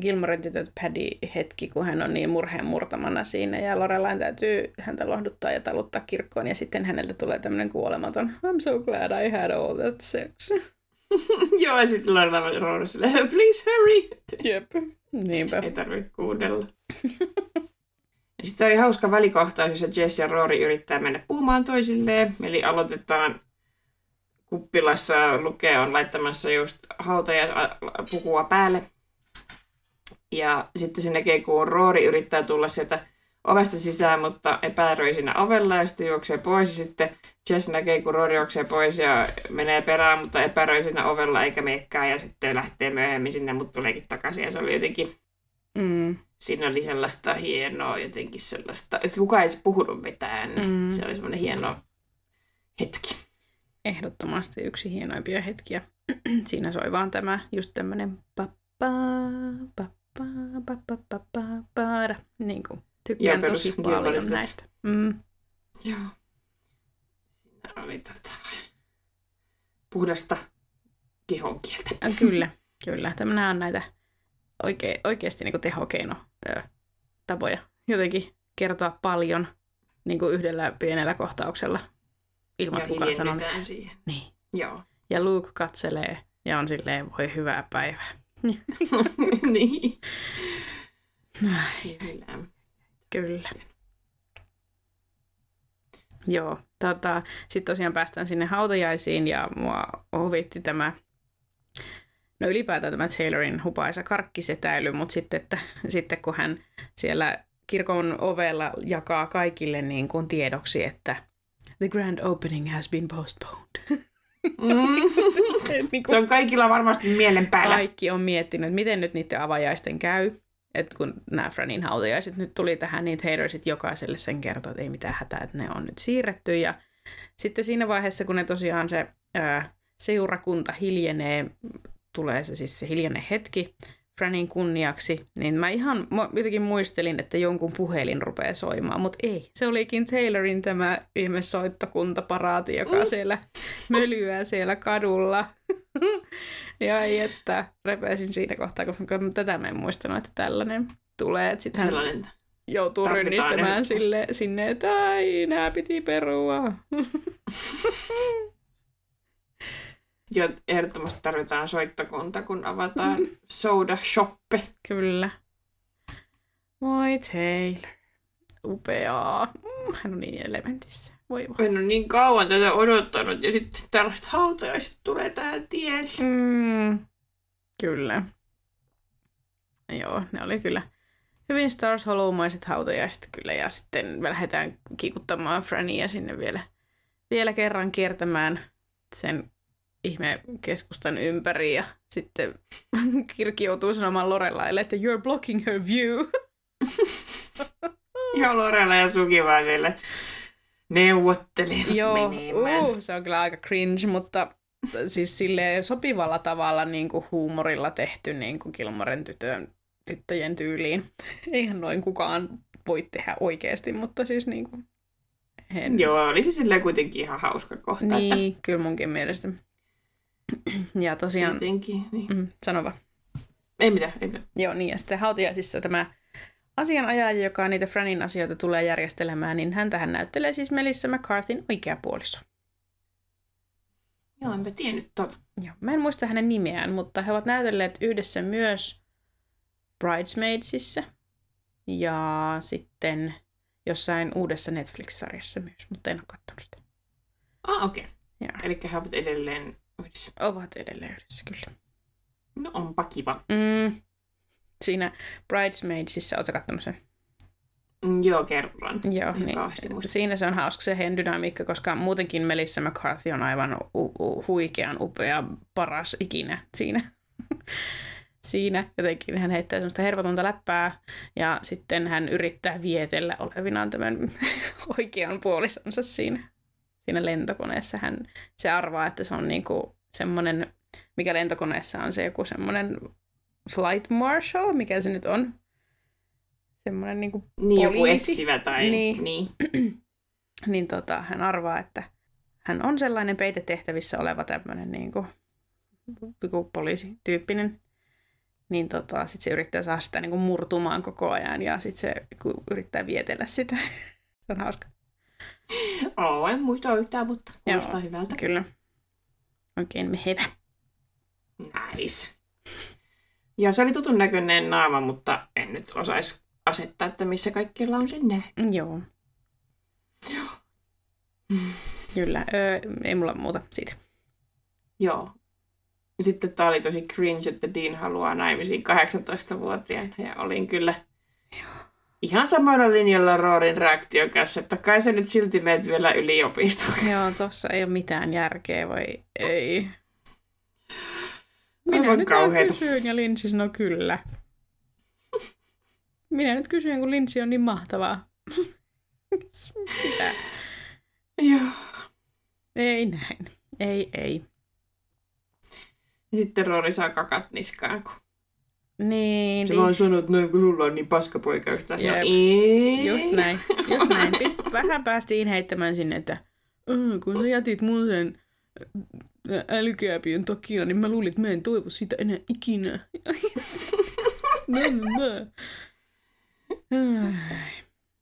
Gilmoren tytöt Paddy hetki, kun hän on niin murheen murtamana siinä ja Lorelain täytyy häntä lohduttaa ja taluttaa kirkkoon ja sitten häneltä tulee tämmöinen kuolematon I'm so glad I had all that sex. Joo, ja sitten Lorela Rory silleen, please hurry. Jep. Niinpä. Ei tarvitse kuunnella. Ja Sitten oli hauska välikohtaus, jossa Jess ja Rory yrittää mennä puhumaan toisilleen. Eli aloitetaan kuppilassa lukee on laittamassa just hautaja pukua päälle. Ja sitten se näkee, kun Rory yrittää tulla sieltä ovesta sisään, mutta epäröi siinä ovella ja sitten juoksee pois. Ja sitten Jess näkee, kun Rory juoksee pois ja menee perään, mutta epäröi siinä ovella eikä meikään. Ja sitten lähtee myöhemmin sinne, mutta tuleekin takaisin. Ja se oli jotenkin Mm. siinä oli sellaista hienoa, jotenkin sellaista, kuka ei puhunut mitään. Mm. Se oli semmoinen hieno hetki. Ehdottomasti yksi hienoimpia hetkiä. Siinä soi vaan tämä just tämmönen pappa, pappa, pappa, pappa, paada. Niin kuin tykkään Joo, tosi paljon näistä. Mm. Joo. Siinä oli tota, puhdasta kehonkieltä. Äh, Kyllä, kyllä. Tämmöinen on näitä oike, oikeasti niin tehokeino tapoja jotenkin kertoa paljon niin kuin yhdellä pienellä kohtauksella ilman, Ja kukaan sanoo mitään. siihen. Niin. Joo. Ja Luke katselee ja on silleen, voi hyvää päivää. niin. Ai, Kyllä. Kyllä. Joo, tota, sitten tosiaan päästään sinne hautajaisiin ja mua huvitti tämä, no ylipäätään tämä Taylorin hupaisa karkkisetäily, mutta sitten, että, sitten kun hän siellä kirkon ovella jakaa kaikille niin kuin tiedoksi, että the grand opening has been postponed. Mm. niin Se on kaikilla varmasti mielen päällä. kaikki on miettinyt, että miten nyt niiden avajaisten käy. Et kun nämä Franin hautajaiset nyt tuli tähän, niin Taylor sitten jokaiselle sen kertoi, että ei mitään hätää, että ne on nyt siirretty. Ja sitten siinä vaiheessa, kun ne tosiaan se ää, seurakunta hiljenee, tulee se siis se hiljainen hetki Franin kunniaksi, niin mä ihan mä jotenkin muistelin, että jonkun puhelin rupeaa soimaan, mutta ei. Se olikin Taylorin tämä ihme soittokuntaparaati, joka Mm. siellä mölyää siellä kadulla. ja ei, että repesin siinä kohtaa, koska tätä mä en muistanut, että tällainen tulee. Että sitten hän Sellainen. joutuu rynnistämään sille, sinne, että ai, nää piti perua. Jo, ehdottomasti tarvitaan soittokunta, kun avataan soda shoppe. Kyllä. Moi Taylor. Upeaa. Mm, Hän on niin elementissä. Voi voi. En ole niin kauan tätä odottanut ja sitten tällaiset hautajaiset tulee tähän tielle. Mm, kyllä. Joo, ne oli kyllä hyvin Stars Hollow-maiset hautajaiset kyllä. Ja sitten me lähdetään kikuttamaan Frania sinne vielä, vielä kerran kiertämään sen ihme keskustan ympäri. Ja sitten Kirki joutuu sanomaan Lorelaille, että you're blocking her view. Ja Lorella ja Suki vaan vielä neuvottelevat Joo, menemään. uh, se on kyllä aika cringe, mutta siis sille sopivalla tavalla niin kuin huumorilla tehty niin kuin Kilmoren tytön, tyttöjen tyyliin. Eihän noin kukaan voi tehdä oikeasti, mutta siis niin kuin, en. Joo, oli se silleen kuitenkin ihan hauska kohta. Että Niin, kyllä munkin mielestä. Ja tosiaan, Tietenkin, niin. mm, sano vaan. Ei mitään, ei mitään. Joo, niin ja sitten hautajaisissa tämä asianajaja, joka niitä Franin asioita tulee järjestelemään, niin hän tähän näyttelee siis Melissa McCarthyn oikea puoliso. Joo, enpä tiennyt tota. Joo. Mä en muista hänen nimeään, mutta he ovat näytelleet yhdessä myös Bridesmaidsissa ja sitten jossain uudessa Netflix-sarjassa myös, mutta en ole katsonut sitä. Ah, okei. Joo. Eli he ovat edelleen yhdessä. Ovat edelleen yhdessä, kyllä. No onpa kiva. Mm. Siinä Bridesmaidsissa, ootko kattonut sen? Mm, joo, kerran. Joo, En niin, siinä se on hauska se heidän dynamiikka, koska muutenkin Melissa McCarthy on aivan u- u- huikean upea, paras ikinä siinä. siinä jotenkin hän heittää semmoista hervotonta läppää ja sitten hän yrittää vietellä olevinaan tämän oikean puolisonsa siinä, siinä lentokoneessa. Hän, se arvaa, että se on niinku semmoinen, mikä lentokoneessa on se joku semmoinen flight marshal, mikä se nyt on. Semmoinen niinku Niin joku etsivä tai... Niin. niin. niin tota, hän arvaa, että hän on sellainen peitetehtävissä oleva tämmöinen niin kuin, joku poliisityyppinen. Niin tota, sitten se yrittää saada sitä niin kuin murtumaan koko ajan ja sitten se yrittää vietellä sitä. se on hauska. Oo, en muista yhtään, mutta kuulostaa Joo. hyvältä. Kyllä. Oikein mehevä. Nice. Ja se oli tutun näköinen naama, mutta en nyt osaisi asettaa, että missä kaikkialla on sen nähnyt. Mm, Joo. Kyllä. Öö, ei mulla muuta siitä. Joo. Sitten tämä oli tosi cringe, että Dean haluaa naimisiin 18-vuotiaana. Ja olin kyllä ihan samalla linjalla Roorin reaktion kanssa, että kai sä nyt silti meet vielä yliopistoon. Joo, tossa ei ole mitään järkeä, vai ei. Minä Aivan nyt kauheeta. kysyin ja Linssi sanoi kyllä. Minä nyt kysyin, kun Linssi on niin mahtavaa. Mitä? Joo. Ei näin. Ei, ei. Sitten Roori saa kakat niskaan, kun Niin, se niin. vaan sanoo, että noin kun sulla on niin paska poika yhtään. No ei. Just näin. Just näin. Pit- Vähän päästiin heittämään sinne, että "Äh, kun sä jätit mun sen ä- älykääpien takia, niin mä luulin, että mä en toivo sitä enää ikinä. Ai.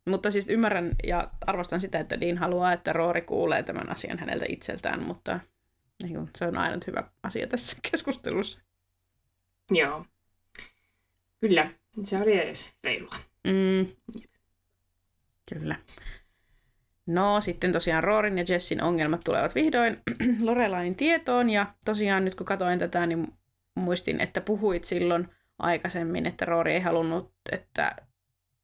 Mutta siis ymmärrän ja arvostan sitä, että Dean haluaa, että Roori kuulee tämän asian häneltä itseltään, mutta niin se on aina hyvä asia tässä keskustelussa. Joo. Kyllä, se oli edes reilua. Mm. Kyllä. No sitten tosiaan Roorin ja Jessin ongelmat tulevat vihdoin Lorelain tietoon ja tosiaan nyt kun katoin tätä, niin muistin, että puhuit silloin aikaisemmin, että Roori ei halunnut, että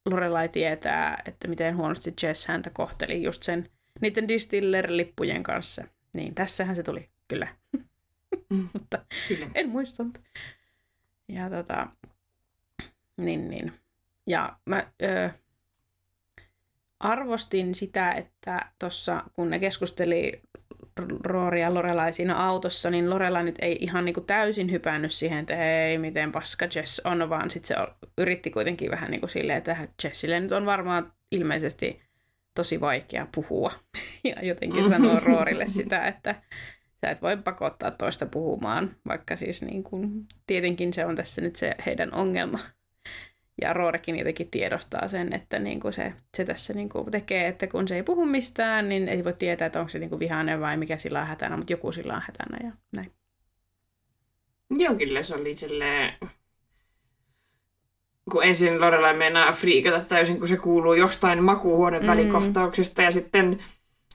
Lorelai tietää, että miten huonosti Jess häntä kohteli just sen niiden Distiller-lippujen kanssa. Niin tässähän se tuli, kyllä. Mm. Mutta Kyllä. en muistanut. Ja tota, niin niin. Ja mä ö, arvostin sitä, että tuossa kun ne keskusteli Roori ja Lorelai siinä autossa, niin Lorelai nyt ei ihan niinku täysin hypännyt siihen, että hei, miten paska Jess on, vaan sitten se yritti kuitenkin vähän niinku silleen, että Jessille nyt on varmaan ilmeisesti tosi vaikea puhua. Ja jotenkin sanoo Roorille sitä, että sä et voi pakottaa toista puhumaan, vaikka siis niin kuin, tietenkin se on tässä nyt se heidän ongelma. Ja Roorikin jotenkin tiedostaa sen, että niin kuin se, se tässä niin kuin tekee, että kun se ei puhu mistään, niin ei voi tietää, että onko se niin kuin vihainen vai mikä sillä on hätänä, mutta joku sillä on hätänä ja näin. Joo, kyllä se oli silleen... Kun ensin Lorelai meinaa friikata täysin, kun se kuuluu jostain makuuhuoneen Mm. välikohtauksesta, ja sitten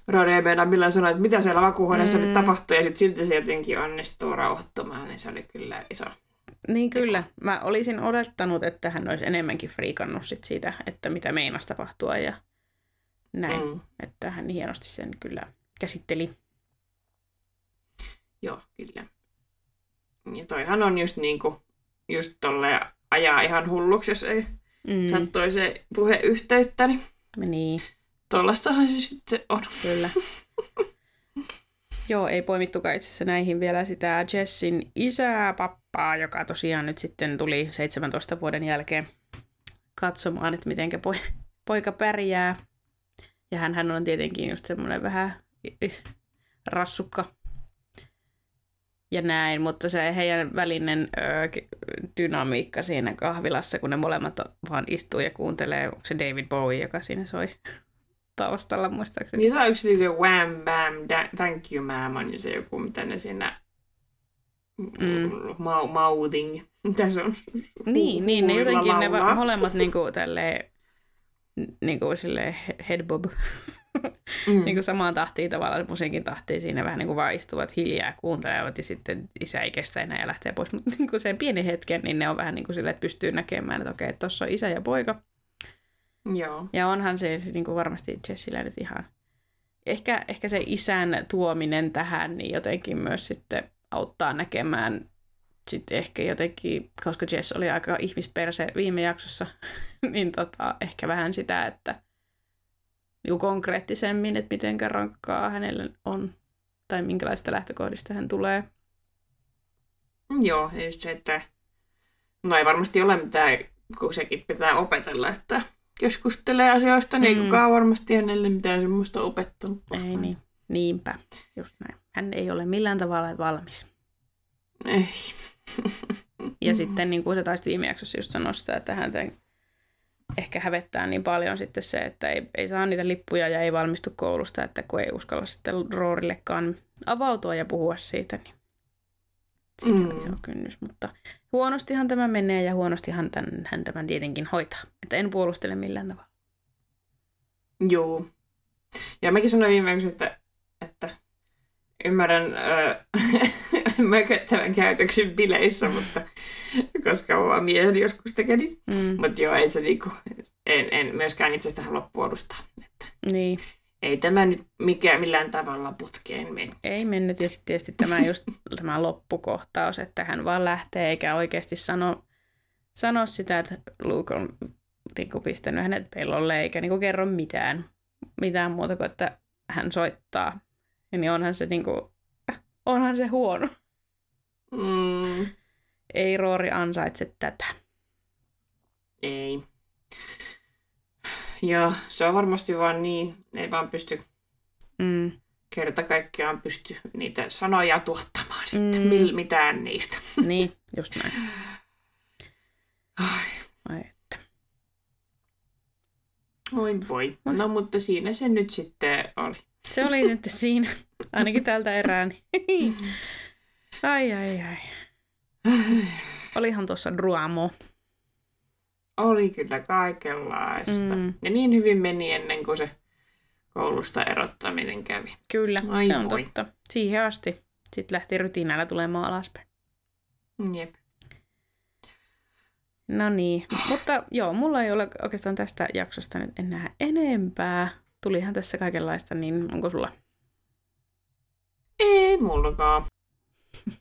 Rory ei meinaa millään sanoa, että mitä siellä makuuhuoneessa Mm. mm. nyt tapahtuu, ja sitten silti se jotenkin onnistuu rauhoittumaan, niin se oli kyllä iso. Niin kyllä. Mä olisin odottanut, että hän olisi enemmänkin friikannut sit siitä, että mitä meinas tapahtua ja näin. Mm. Että hän hienosti sen kyllä käsitteli. Joo, kyllä. Ja toihan on just niinku, just tolle ajaa ihan hulluksi, jos ei Mm. sattui se puheyhteyttä, niin Niin, tollastahan se sitten on. kyllä. Joo, ei poimittukaan itse asiassa näihin vielä sitä Jessin isää, pappaa, joka tosiaan nyt sitten tuli 17 vuoden jälkeen katsomaan, että miten poika pärjää. Ja hän, hän on tietenkin just semmoinen vähän rassukka ja näin, mutta se heidän välinen ö, dynamiikka siinä kahvilassa, kun ne molemmat vaan istuu ja kuuntelee, onko se David Bowie, joka siinä soi taustalla muistaakseni. Niin se on yksi wham bam, da, thank you ma'am, on se joku, mitä ne siinä Mm. ma- mouthing, mitä se on? Niin, niin ne jotenkin ne va- molemmat niinku tälleen, niinku silleen he- headbob, Mm. niinku samaan tahtiin tavallaan musiikin tahtiin siinä vähän niinku vaan istuvat hiljaa ja kuuntelevat ja sitten isä ei kestä enää ja lähtee pois. Mutta niinku sen pienen hetken, niin ne on vähän niinku silleen, että pystyy näkemään, että okei, tuossa on isä ja poika. Joo. Ja onhan se niinku varmasti Jessillä nyt ihan, ehkä, ehkä se isän tuominen tähän niin jotenkin myös sitten auttaa näkemään sitten ehkä jotenkin, koska Jess oli aika ihmisperse viime jaksossa, niin tota, ehkä vähän sitä, että niin konkreettisemmin, että miten rankkaa hänellä on tai minkälaista lähtökohdista hän tulee. Joo, ja just se, että no ei varmasti ole mitään, kun sekin pitää opetella, että keskustelee asioista, niin Mm. kukaan varmasti hänelle mitään semmoista opettanut. Ei niin. Niinpä, just näin. Hän ei ole millään tavalla valmis. Ei. Ja sitten niin kuin se taisi viime jaksossa just sanoa sitä, että häntä ehkä hävettää niin paljon sitten se, että ei, ei saa niitä lippuja ja ei valmistu koulusta, että kun ei uskalla sitten Roorillekaan avautua ja puhua siitä, niin siitä Mm. mm. on kynnys. Mutta huonostihan tämä menee ja huonostihan tämän, hän tämän tietenkin hoitaa. Että en puolustele millään tavalla. Joo. Ja mäkin sanoin viimeksi, että ymmärrän äh, mököttävän käytöksen bileissä, mutta koska vaan mieheni joskus tekee niin. Mm. Mutta joo, ei se niinku, en, en myöskään itsestä halua puolustaa. Että Niin, ei tämä nyt mikä, millään tavalla putkeen mene. ei mennyt. Ja sitten tietysti tämä just tämä loppukohtaus, että hän vaan lähtee eikä oikeasti sano, sano sitä, että Luke on niin kuin pistänyt hänet pellolle eikä niin kuin kerro mitään, mitään muuta kuin, että hän soittaa. Niin onhan se, niin kuin, onhan se huono. Mm, Ei Roori ansaitse tätä. ei. Ja se on varmasti vaan niin, ei vaan pysty Mm. kerta kaikkiaan pysty niitä sanoja tuottamaan sitten, Mm. mm. mitään niistä. Niin, just näin. Ai, Ai, että. Oi voi. No mutta siinä se nyt sitten oli. Se oli nyt siinä, ainakin tältä erää. niin- Ai, ai, ai. Olihan tuossa druamo. Oli kyllä kaikenlaista. Mm. Ja niin hyvin meni ennen kuin se koulusta erottaminen kävi. Kyllä, Ai se on voi. totta. Siihen asti. Sitten lähti rytinällä tulemaan alaspäin. Jep. No niin, mutta joo, mulla ei ole oikeastaan tästä jaksosta nyt enää enempää. Tulihan tässä kaikenlaista, niin onko sulla? Ei mullakaan.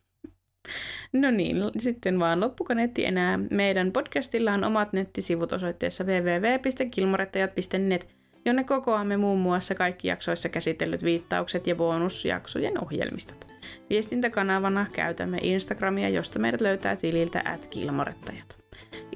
No niin, sitten vaan loppuko netti enää. Meidän podcastilla on omat nettisivut osoitteessa www.kilmorettajat.net, jonne kokoamme muun muassa kaikki jaksoissa käsitellyt viittaukset ja bonusjaksojen ohjelmistot. Viestintäkanavana käytämme Instagramia, josta meidät löytää tililtä at kilmorettajat.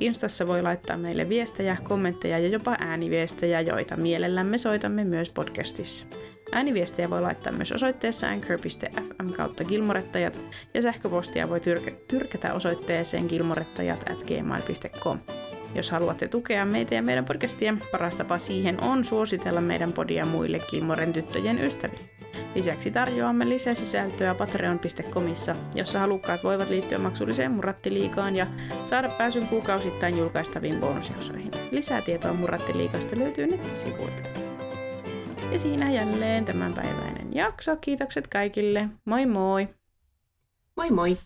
Instassa voi laittaa meille viestejä, kommentteja ja jopa ääniviestejä, joita mielellämme soitamme myös podcastissa. Ääniviestejä voi laittaa myös osoitteessa anchor.fm kautta kilmorettajat ja sähköpostia voi tyrkä- tyrkätä osoitteeseen kilmorettajat at gmail.com. Jos haluatte tukea meitä ja meidän podcastia, paras tapa siihen on suositella meidän podia muille Kilmoren tyttöjen ystäville. Lisäksi tarjoamme lisää sisältöä patreon.comissa, jossa halukkaat voivat liittyä maksulliseen Murrattiliigaan ja saada pääsyn kuukausittain julkaistaviin bonusjaksoihin. Lisää tietoa Murrattiliikasta löytyy nettisivuilta. Ja siinä jälleen tämänpäiväinen jakso. Kiitokset kaikille. Moi moi! Moi moi!